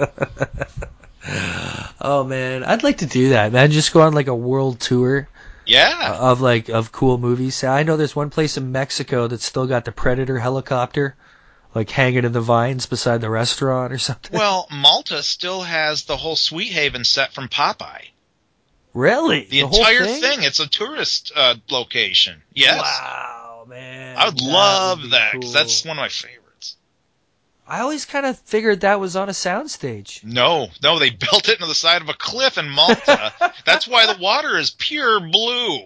Oh man, I'd like to do that, man. Just go on like a world tour yeah, of like of cool movies. I know there's one place in Mexico that's still got the Predator helicopter, like hanging in the vines beside the restaurant or something. Well, Malta still has the whole Sweet Haven set from Popeye. really? The, whole entire thing? It's a tourist uh, location. Yes. Wow, man. I would That love be that because cool. that's one of my favorites. I always kind of figured that was on a soundstage. No, no, they built it into the side of a cliff in Malta. that's why the water is pure blue.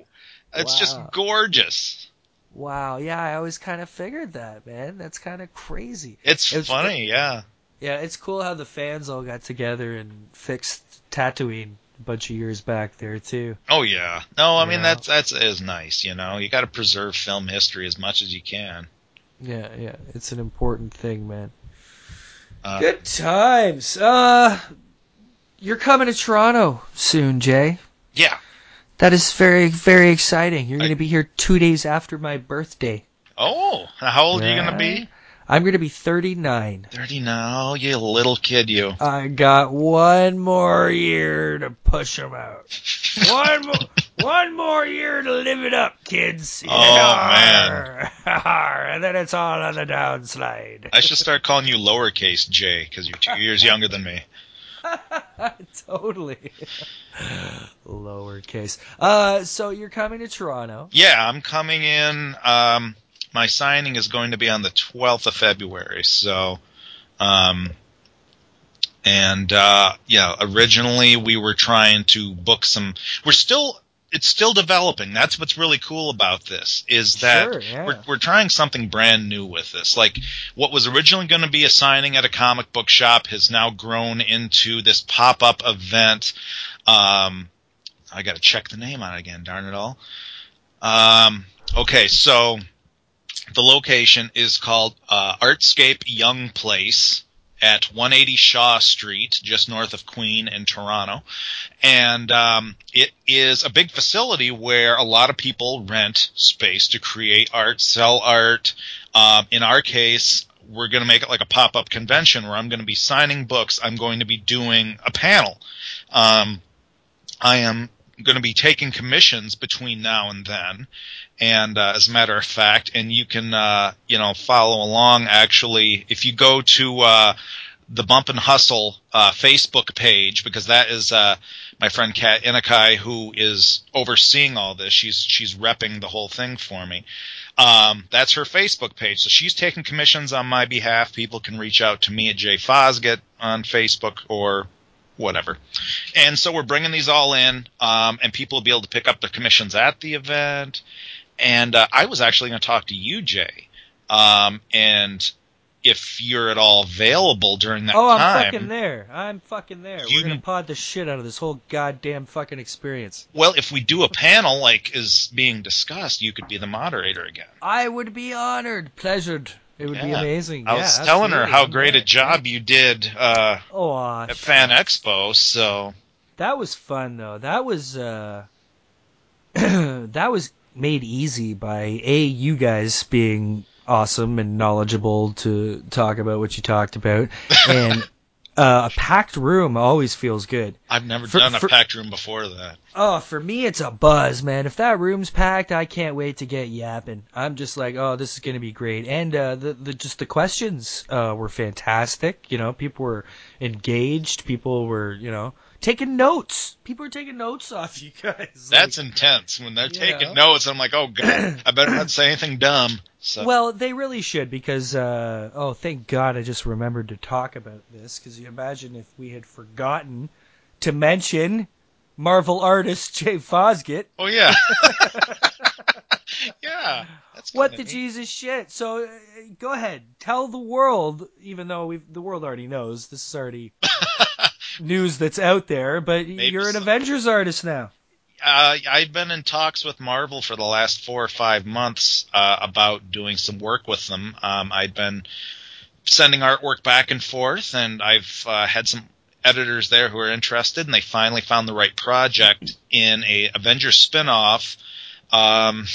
It's just gorgeous. Wow, yeah, I always kind of figured that, man. That's kind of crazy. It's, It's- funny, yeah. Yeah, it's cool how the fans all got together and fixed Tatooine a bunch of years back there too. Oh yeah. No, I mean that's that's is nice. You know, you got to preserve film history as much as you can. Yeah, yeah, it's an important thing, man. Uh, Good times. Uh, you're coming to Toronto soon, Jay. Yeah. That is very, very exciting. You're going to be here two days after my birthday. Oh, how old are you gonna be? I'm going to be 39. Thirty now. You little kid, you. I got one more year to push them out. one more, one more year to live it up, kids. Oh, man. man! and then it's all on the downslide. I should start calling you lowercase J because you're two years younger than me. totally. Lowercase. Uh, so you're coming to Toronto. Yeah, I'm coming in. Um, my signing is going to be on the 12th of February. So, um, and uh, yeah, originally we were trying to book some. We're still. It's still developing. That's what's really cool about this is that Sure, yeah. we're we're trying something brand new with this. Like what was originally going to be a signing at a comic book shop has now grown into this pop up event. Um, I got to check the name on it again. Darn it all. Um, okay, so the location is called uh, Artscape Youngplace at 180 Shaw Street, just north of Queen in Toronto. And um, it is a big facility where a lot of people rent space to create art, sell art. Um, in our case, we're going to make it like a pop up convention where I'm going to be signing books. I'm going to be doing a panel. Um, I am going to be taking commissions between now and then. And uh, as a matter of fact, and you can uh, you know follow along. Actually, if you go to uh, the Bump and Hustle uh, Facebook page, because that is uh, my friend Kat Inakai who is overseeing all this. She's she's repping the whole thing for me. Um, that's her Facebook page. So she's taking commissions on my behalf. People can reach out to me at Jay Fosgitt on Facebook or whatever. And so we're bringing these all in, um, and people will be able to pick up their commissions at the event. And uh, I was actually going to talk to you, Jay, um, and if you're at all available during that Oh, I'm time. fucking there. I'm fucking there. We're gonna pod the shit out of this whole goddamn fucking experience. Well, if we do a panel like is being discussed, you could be the moderator again. I would be honored, pleasured. It would be amazing. I yeah, was telling her how great a job you did uh, Oh, aw, at Fan. Expo. So That was fun though. That was uh that was made easy by a you guys being awesome and knowledgeable to talk about what you talked about and uh, a packed room always feels good. I've never For- done a for- packed room before that. Oh, for me it's a buzz, man. If that room's packed, I can't wait to get yapping. I'm just like, oh, this is gonna be great. And uh, the the just the questions uh, were fantastic. You know, people were engaged. People were, you know, taking notes. People are taking notes off you guys. That's Like- intense. When they're You taking know? notes, I'm like, oh god, I better not say anything dumb. So well, they really should because uh, oh, thank God, I just remembered to talk about this because you imagine if we had forgotten to mention Marvel artist Jay Fosgitt. oh yeah, yeah. What the neat. Jesus shit? So uh, go ahead, tell the world. Even though we've the world already knows this is already news that's out there, but you're an so. Avengers artist now. Uh, I've been in talks with Marvel for the last four or five months uh, about doing some work with them. Um, I'd been sending artwork back and forth, and I've uh, had some editors there who are interested, and they finally found the right project in a Avengers spinoff um,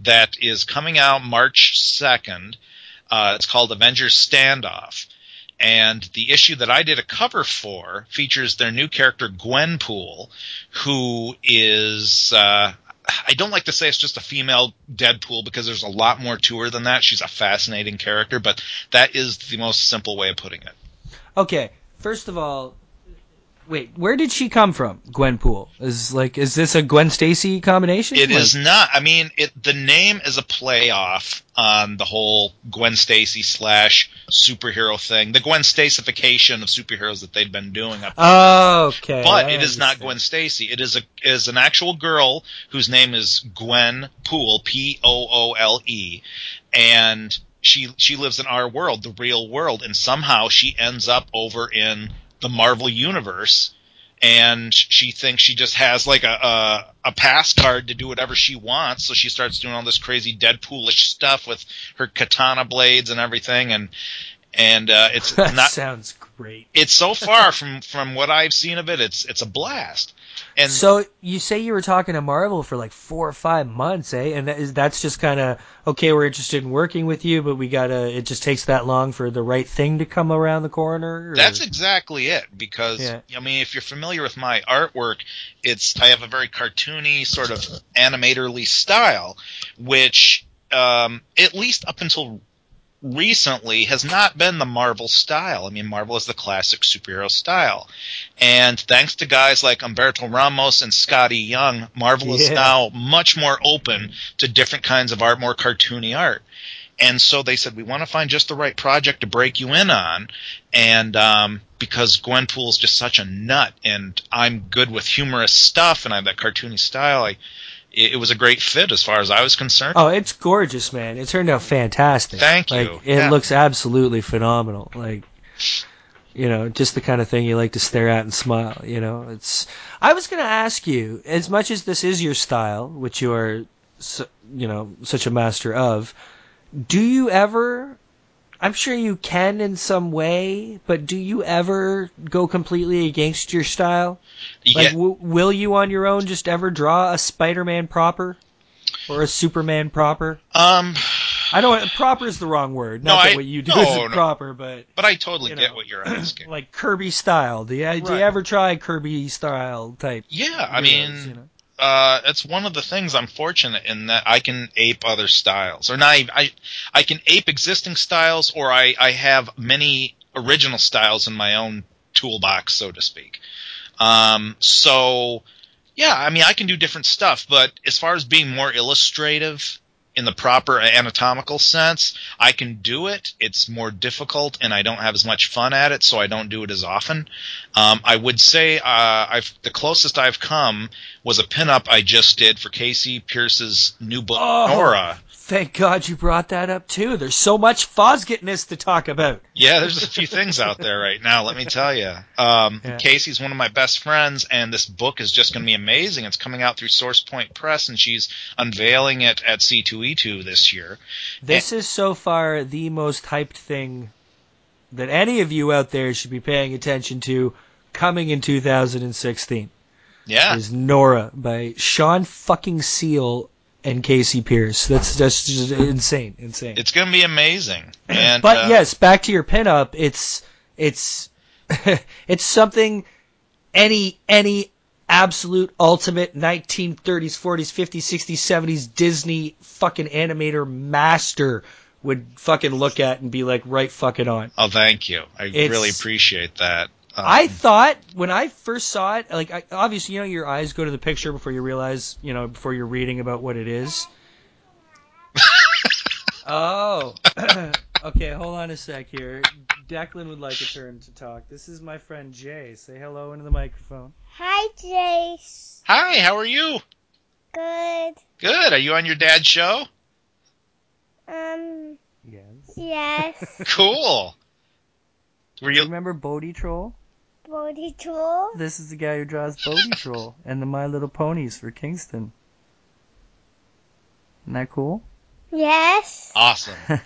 that is coming out March second. Uh, it's called Avengers Standoff. And the issue that I did a cover for features their new character Gwenpool, who is uh, I don't like to say it's just a female Deadpool because there's a lot more to her than that. She's a fascinating character, but that is the most simple way of putting it. Okay, first of all, wait, where did she come from? Gwenpool is like, is this a Gwen Stacy combination? It Like- is not. I mean, it the name is a play off on the whole Gwen Stacy slash superhero thing, the Gwen Stacyfication of superheroes that they'd been doing up Oh, okay. but I it is not. Gwen Stacy. It is a is an actual girl whose name is Gwen Poole, P O O L E, and she she lives in our world, the real world, and somehow she ends up over in the Marvel universe, and she thinks she just has like a a, a pass card to do whatever she wants, so she starts doing all this crazy Deadpoolish stuff with her katana blades and everything, and and uh, it's That not sounds great. it's so far from from what I've seen of it. It's it's a blast. And So you say you were talking to Marvel for like four or five months, eh? And that is that's just kind of okay. We're interested in working with you, but we gotta. It just takes that long for the right thing to come around the corner. or- That's exactly it. Because Yeah. I mean, if you're familiar with my artwork, it's I have a very cartoony sort of animatorly style, which um, at least up until recently has not been the Marvel style. I mean, Marvel is the classic superhero style, and thanks to guys like Humberto Ramos and Skottie Young, Marvel is now much more open to different kinds of art, more cartoony art. And so they said, we want to find just the right project to break you in on. And um, because Gwenpool's just such a nut, and I'm good with humorous stuff, and I have that cartoony style, I, it, it was a great fit as far as I was concerned. Oh, it's gorgeous, man. It turned out fantastic. Thank like, you. It Yeah. looks absolutely phenomenal. Like, you know, just the kind of thing you like to stare at and smile. You know, it's. I was going to ask you, as much as this is your style, which you are, su- you know, such a master of, do you ever? I'm sure you can in some way, but do you ever go completely against your style? Like, w- will you on your own just ever draw a Spider-Man proper or a Superman proper? um, I don't. Proper is the wrong word. No, Not that I- what you do no, isn't no. proper, but but I totally You get what you're asking. like Kirby style. Do you, do you ever try Kirby style type? yeah, I heroes, mean, you know? Uh, it's one of the things I'm fortunate in that I can ape other styles, or not. Even, I I can ape existing styles, or I I have many original styles in my own toolbox, so to speak. Um, so yeah, I mean, I can do different stuff, but as far as being more illustrative in the proper anatomical sense, I can do it. It's more difficult, and I don't have as much fun at it, so I don't do it as often. Um, I would say uh, I've the closest I've come was a pinup I just did for Casey Pierce's new book, Oh. Nora. Thank God you brought that up too. There's so much Fosgittness to talk about. Yeah, there's a few things out there right now. Let me tell you. Um, Yeah. Casey's one of my best friends, and this book is just going to be amazing. It's coming out through Source Point Press, and she's unveiling it at C2E2 this year. This is so far the most hyped thing that any of you out there should be paying attention to coming in 2016. Yeah, Is Nora by Sean fucking Seal and Casey Pierce. That's that's just insane, insane. it's going to be amazing. And but uh, yes, back to your pinup. It's it's it's something any any absolute ultimate 1930s, 40s, 50s, 60s, 70s Disney fucking animator master would fucking look at and be like, right fucking on. Oh, thank you. I It's- really appreciate that. Um, I thought when I first saw it, like I, obviously you know your eyes go to the picture before you realize, you know, before you're reading about what it is. oh, okay. Hold on a sec here. Declan would like a turn to talk. This is my friend Jay. Say hello into the microphone. Hi, Jace. Hi, how are you? Good. Good. Are you on your dad's show? Um, Yes. yes. Cool. Were you you? remember Bodie Troll? Bodie Troll. This is the guy who draws Bodie Troll and the My Little Ponies for Kingston. Isn't that cool? Yes. Awesome.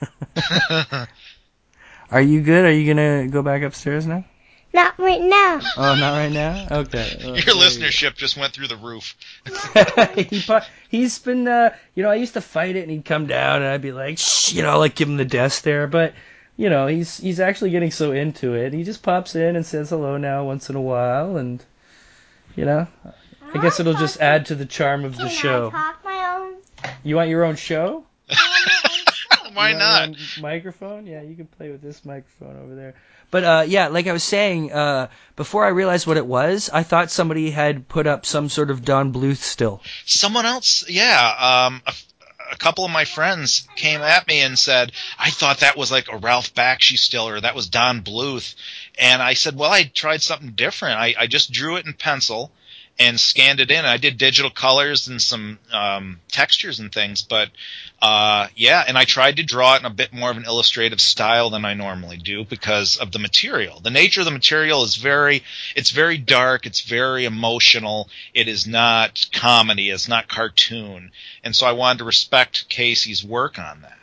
Are you good? Are you gonna go back upstairs now? Not right now. Oh, not right now. Okay. Well, Your there listenership just went through the roof. he, he's been uh you know I used to fight it and he'd come down and I'd be like Shh, you know like give him the desk there but you know he's he's actually getting so into it he just pops in and says hello now once in a while and you know I guess it'll just add to the charm of the Can show I talk my own? you want your own show Why not? microphone yeah you can play with this microphone over there but uh yeah like I was saying uh before I realized what it was I thought somebody had put up some sort of Don Bluth still Someone else, yeah. Um, a, a couple of my friends came at me and said, "I thought that was like a Ralph Bakshi still, or that was Don Bluth." And I said, "Well, I tried something different. I, I just drew it in pencil." and scanned it in. I did digital colors and some um, textures and things, but uh, yeah, and I tried to draw it in a bit more of an illustrative style than I normally do because of the material. The nature of the material is very, it's very dark, it's very emotional. It is not comedy, it's not cartoon, and so I wanted to respect Casey's work on that.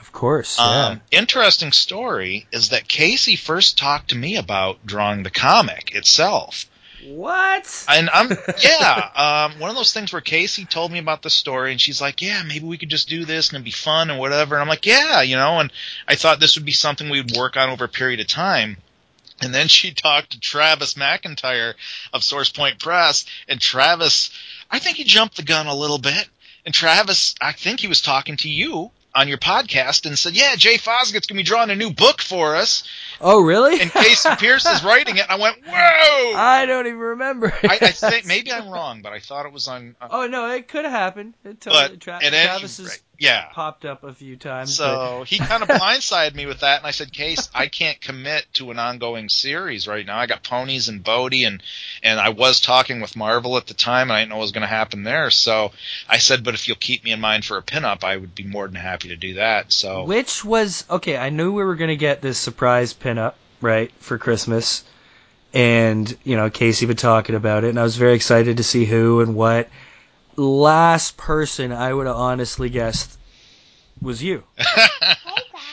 Of course, yeah. Um, interesting story is that Casey first talked to me about drawing the comic itself What? And I'm yeah, um, one of those things where Casey told me about the story, and she's like, "Yeah, maybe we could just do this and it'd be fun and whatever." And I'm like, "Yeah, you know." And I thought this would be something we'd work on over a period of time. And then she talked to Travis McIntire of Source Point Press, and Travis, I think he jumped the gun a little bit. And Travis, I think he was talking to you on your podcast and said, "Yeah, Jay Fosgitt's going to be drawing a new book for us." Oh, really? And Casey Pierce is writing it. And I went, "Whoa!" I don't even remember. I, I think maybe I'm wrong, but I thought it was on. on Oh no, it could have happened. It totally, but Tra- at any Travis has rate, yeah. popped up a few times. So he kind of blindsided me with that, and I said, "Case, I can't commit to an ongoing series right now. I got ponies and Bodie, and and I was talking with Marvel at the time, and I didn't know what was going to happen there. So I said, but if you'll keep me in mind for a pinup, I would be more than happy to do that. So which was okay? I knew we were gonna get this surprise pinup right for Christmas, and you know Casey been talking about it, and I was very excited to see who and what. Last person I would have honestly guessed was you.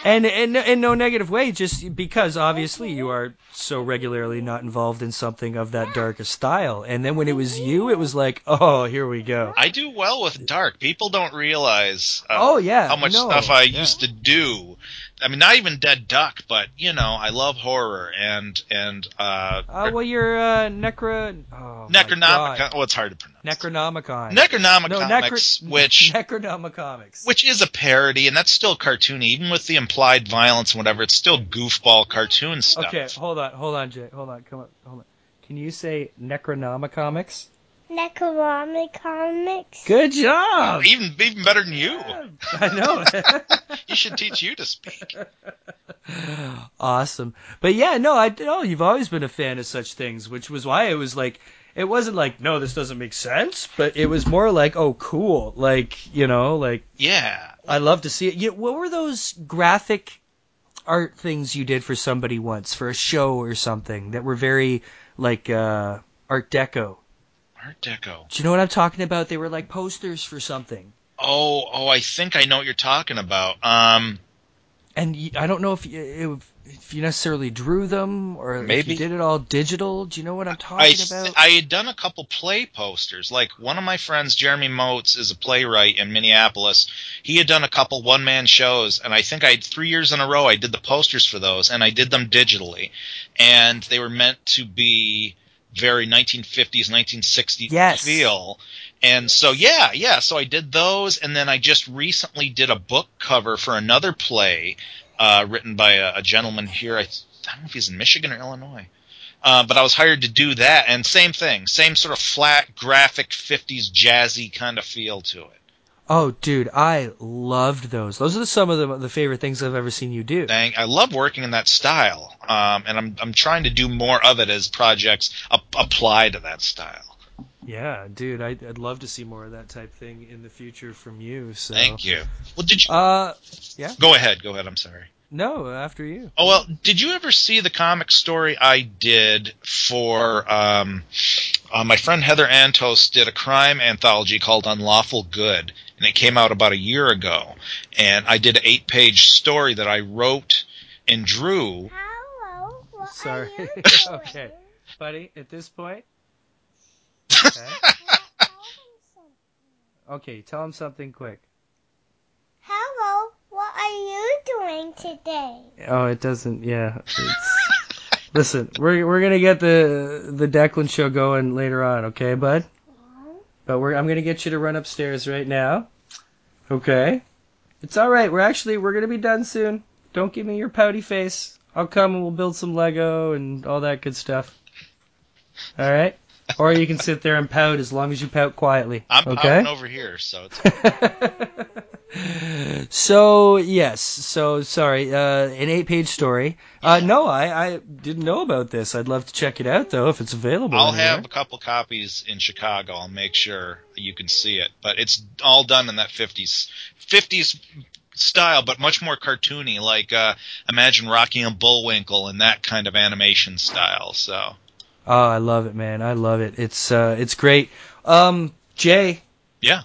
And in, in no negative way, just because obviously you are so regularly not involved in something of that darkest style. And then when it was you, it was like, oh, here we go. I do well with dark. People don't realize. Uh, Oh, yeah, how much no, stuff I yeah. used to do. I mean, not even Dead Duck, but you know, I love horror and and uh, Uh, well, you're uh, Necro. Oh, Necronomicon. Well, it's hard to pronounce. Necronomicon. Necronomicon no, Necro- which Necronomicomics. which is a parody, and that's still cartoony, even with the implied violence and whatever. It's still goofball cartoon stuff. Okay, hold on, hold on, Jay. Hold on, come on, hold on. Can you say Necronomicomics? Necronomic comics. Good job. Even even better than you. I know. you should teach you to speak. awesome. But yeah, no, I know you've always been a fan of such things, which was why it was like it wasn't like no, this doesn't make sense, but it was more like oh, cool, like you know, like Yeah. I love to see it. Yeah, what were those graphic art things you did for somebody once for a show or something that were very like uh, Art Deco? Art Deco. Do you know what I'm talking about? They were like posters for something. Oh, oh, I think I know what you're talking about. Um, And I don't know if you, if you necessarily drew them or if Maybe. you did it all digital. Do you know what I'm talking th- about? I had done a couple play posters. Like one of my friends, Jeremy Motes, is a playwright in Minneapolis. He had done a couple one man shows, and I think I had three years in a row I did the posters for those, and I did them digitally, and they were meant to be very 1950s, 1960s Yes. feel. And so yeah, yeah, so I did those, and then I just recently did a book cover for another play uh, written by a, a gentleman here. I, I don't know if he's in Michigan or Illinois. Uh, but I was hired to do that, and same thing, same sort of flat, graphic, 50s jazzy kind of feel to it. Oh, dude, I loved those. Those are some of the, the favorite things I've ever seen you do. Dang, I love working in that style, um, and I'm I'm trying to do more of it as projects ap- apply to that style. Yeah, dude, I'd, I'd love to see more of that type thing in the future from you. So. Thank you. Well, did you Uh, yeah. go ahead? Go ahead. I'm sorry. no, after you. Oh well, did you ever see the comic story I did for um, uh, my friend Heather Antos did a crime anthology called Unlawful Good, and it came out about a year ago. And I did an eight-page story that I wrote and drew. Hello. What Sorry. Are you doing? okay, buddy. At this point. Okay. okay, tell him something quick. Hello. What are you doing today? Oh, it doesn't. Yeah. It's, listen, we're we're gonna get the the Declan show going later on, okay, bud? But we're I'm gonna get you to run upstairs right now. Okay. It's all right. We're actually we're gonna be done soon. Don't give me your pouty face. I'll come and we'll build some Lego and all that good stuff. All right. Or you can sit there and pout as long as you pout quietly. I'm okay. pouting over here, so it's so yes, so sorry, uh, an eight-page story. Uh, no, I, I didn't know about this. I'd love to check it out though if it's available. I'll anywhere. have a couple copies in Chicago. I'll make sure you can see it. But it's all done in that 50s 50s style, but much more cartoony. Like uh, imagine Rocky and Bullwinkle in that kind of animation style. So Oh, I love it, man. I love it. It's uh, it's great. Um, Jay, yeah,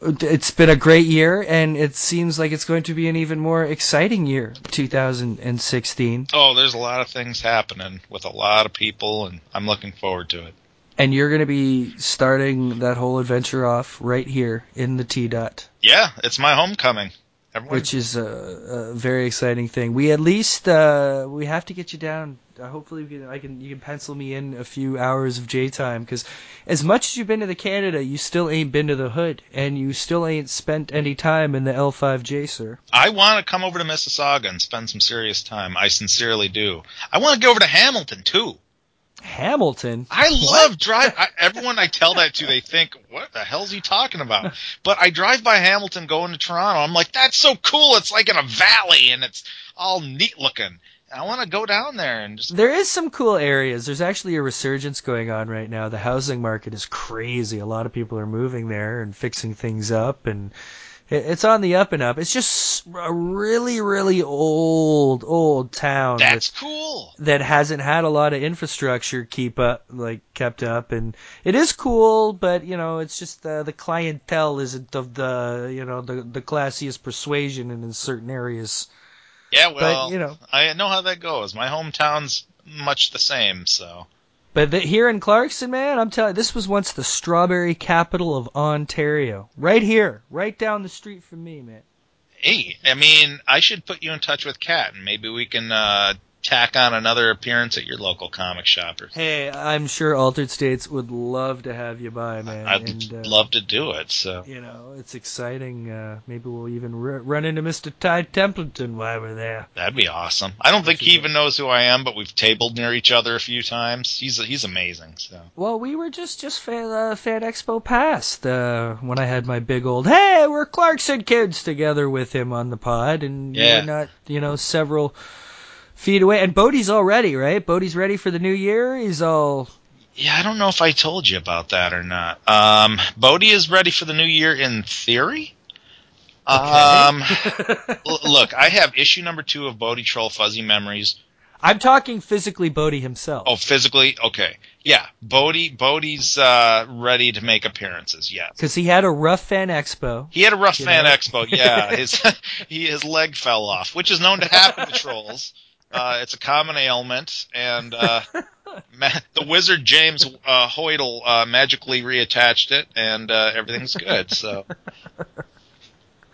it's been a great year, and it seems like it's going to be an even more exciting year, 2016. oh, there's a lot of things happening with a lot of people, and I'm looking forward to it. And you're going to be starting that whole adventure off right here in the T dot. Yeah, it's my homecoming. Everyone, which is a, a, very exciting thing. We at least uh, we have to get you down. Uh, hopefully, we can, I can you can pencil me in a few hours of J time because as much as you've been to the Canada, you still ain't been to the hood, and you still ain't spent any time in the L5J, sir. I want to come over to Mississauga and spend some serious time. I sincerely do. I want to go over to Hamilton too. Hamilton. I love drive. I, everyone I tell that to, they think, "What the hell's he talking about?" But I drive by Hamilton going to Toronto. I'm like, "That's so cool! It's like in a valley, and it's all neat looking." I want to go down there and just. There is some cool areas. There's actually a resurgence going on right now. The housing market is crazy. A lot of people are moving there and fixing things up and it's on the up and up. It's just a really, really old, old town. That's that, cool. That hasn't had a lot of infrastructure keep up, like kept up, and it is cool. But you know, it's just uh, the clientele isn't of the you know the the classiest persuasion in certain areas. Yeah, well, but, you know, I know how that goes. My hometown's much the same, so. But the, here in Clarkson, man, I'm telling you, this was once the strawberry capital of Ontario. Right here, right down the street from me, man. Hey, I mean, I should put you in touch with Kat, and maybe we can uh, tack on another appearance at your local comic shop. Or hey, I'm sure Altered States would love to have you by, man. I'd and, uh, love to do it. So you know, it's exciting. Uh, maybe we'll even r- run into Mr. Ty Templeton while we're there. That'd be awesome. I don't think he even knows who I am, but we've tabled near each other a few times. He's he's amazing. So well, we were just just fan, uh, fan expo past uh, when I had my big old hey, we're Clarkson kids together with him on the pod, and yeah. we're not you know several feet away. And Bodie's all ready, right? Bodie's ready for the new year. He's all. Yeah, I don't know if I told you about that or not. Um, Bodie is ready for the new year in theory. Okay. Um, look, I have issue number two of Bodie Troll Fuzzy Memories. I'm talking physically Bodie himself. Oh, physically? Okay. Yeah. Bodie, Bodie's, uh, ready to make appearances, yes. Cause he had a rough fan expo. He had a rough fan know? expo, yeah. his, he, his leg fell off, which is known to happen to trolls. Uh, it's a common ailment, and uh, ma- the wizard James uh, uh, magically reattached it, and uh, everything's good. So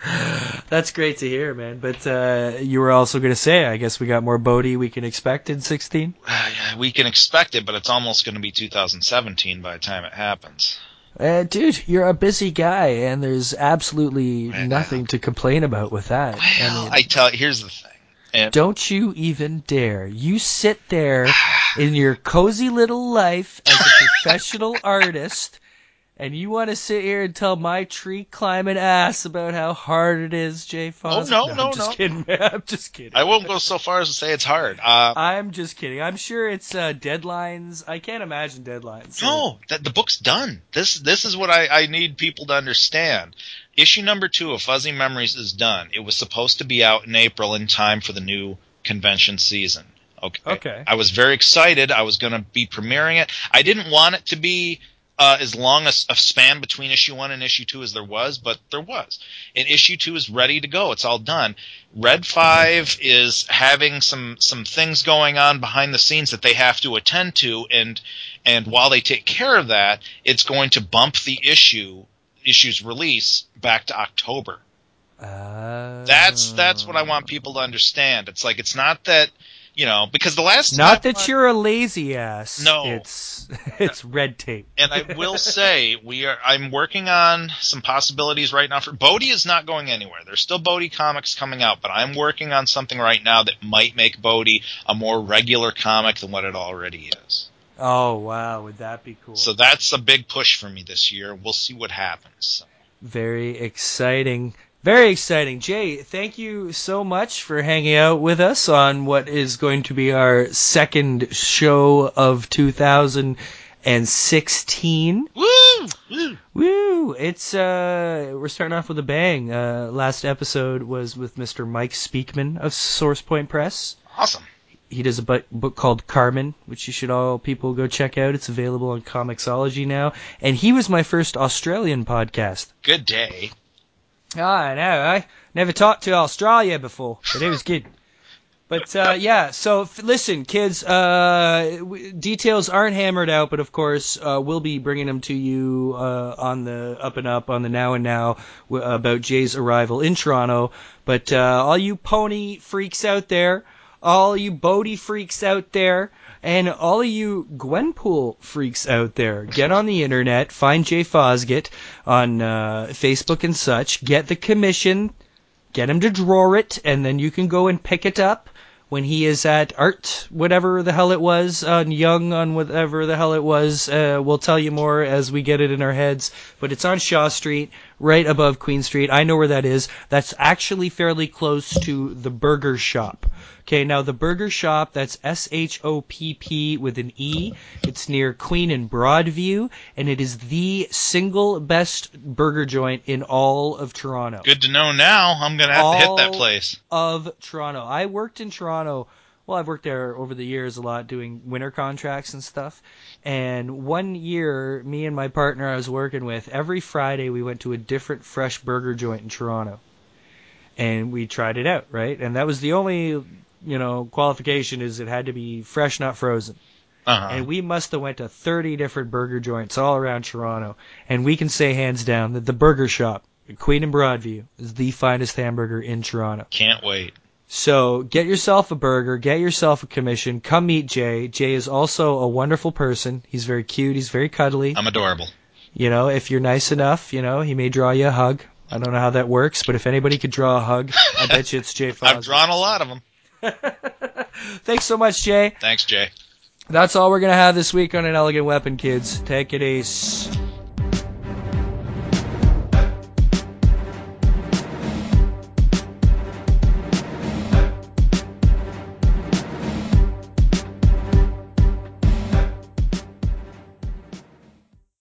that's great to hear, man. But uh, you were also going to say, I guess we got more Bodie we can expect in 16. Uh, we can expect it, but it's almost going to be 2017 by the time it happens. Uh, dude, you're a busy guy, and there's absolutely nothing to complain about with that. Well, I, mean, I tell you, here's the thing. And Don't you even dare. You sit there in your cozy little life as a professional artist and you want to sit here and tell my tree climbing ass about how hard it is, Jay Foss? Oh no, no, I'm just no. kidding, man. I'm just kidding. I won't go so far as to say it's hard. Uh, I'm just kidding. I'm sure it's uh, deadlines. I can't imagine deadlines. So. No, that the book's done. This this is what I, I need people to understand. Issue number two of Fuzzy Memories is done. It was supposed to be out in April in time for the new convention season. Okay. Okay. I was very excited. I was going to be premiering it. I didn't want it to be uh, as long a, a span between issue one and issue two as there was, but there was. And issue two is ready to go. It's all done. Red Five is having some some things going on behind the scenes that they have to attend to, and and while they take care of that, it's going to bump the issue issue's release back to October. That's that's what I want people to understand. It's like it's not that you know, because the last not that I, you're a lazy ass. No, it's it's red tape. And I will say we are. I'm working on some possibilities right now for Bodie is not going anywhere. There's still Bodie comics coming out, but I'm working on something right now that might make Bodie a more regular comic than what it already is. Oh wow, would that be cool? So that's a big push for me this year. We'll see what happens. Very exciting. Very exciting. Jay, thank you so much for hanging out with us on what is going to be our second show of 2016. Woo! Woo! Woo! It's, uh, we're starting off with a bang. Uh, last episode was with Mr. Mike Speakman of Source Point Press. Awesome. He does a book called Carmen, which you should all people go check out. It's available on Comixology now. And he was my first Australian podcast. Good day. I know. I never talked to Australia before, but it was good. But uh, yeah, so f- listen, kids. Uh, w- details aren't hammered out, but of course, uh, we'll be bringing them to you uh, on the up and up on the now and now w- about Jay's arrival in Toronto. But uh, all you pony freaks out there, all you Bodie freaks out there, and all of you Gwenpool freaks out there, get on the internet, find Jay Fosgitt on uh, Facebook and such, get the commission, get him to draw it, and then you can go and pick it up when he is at art, whatever the hell it was, on Young, on whatever the hell it was. Uh, we'll tell you more as we get it in our heads. But it's on Shaw Street, right above Queen Street. I know where that is. That's actually fairly close to the Burger Shop. Okay, now the Burger Shop, that's S H O P P with an E. It's near Queen and Broadview, and it is the single best burger joint in all of Toronto Good to know now. I'm gonna have to hit that place. of Toronto. I worked in Toronto. Well, I've worked there over the years a lot doing winter contracts and stuff. And one year, me and my partner I was working with, every Friday we went to a different fresh burger joint in Toronto. And we tried it out, right? And that was the only, you know, qualification is it had to be fresh, not frozen. Uh-huh. And we must have went to 30 different burger joints all around Toronto. And we can say hands down that the Burger Shop, at Queen and Broadview, is the finest hamburger in Toronto. Can't wait. So get yourself a burger, get yourself a commission, come meet Jay. Jay is also a wonderful person. He's very cute, he's very cuddly. I'm adorable. You know, if you're nice enough, you know, he may draw you a hug. I don't know how that works, but if anybody could draw a hug, I bet you it's Jay. I've drawn a lot of them. Thanks so much, Jay. Thanks, Jay. That's all we're going to have this week on An Elegant Weapon, kids. Take it ace.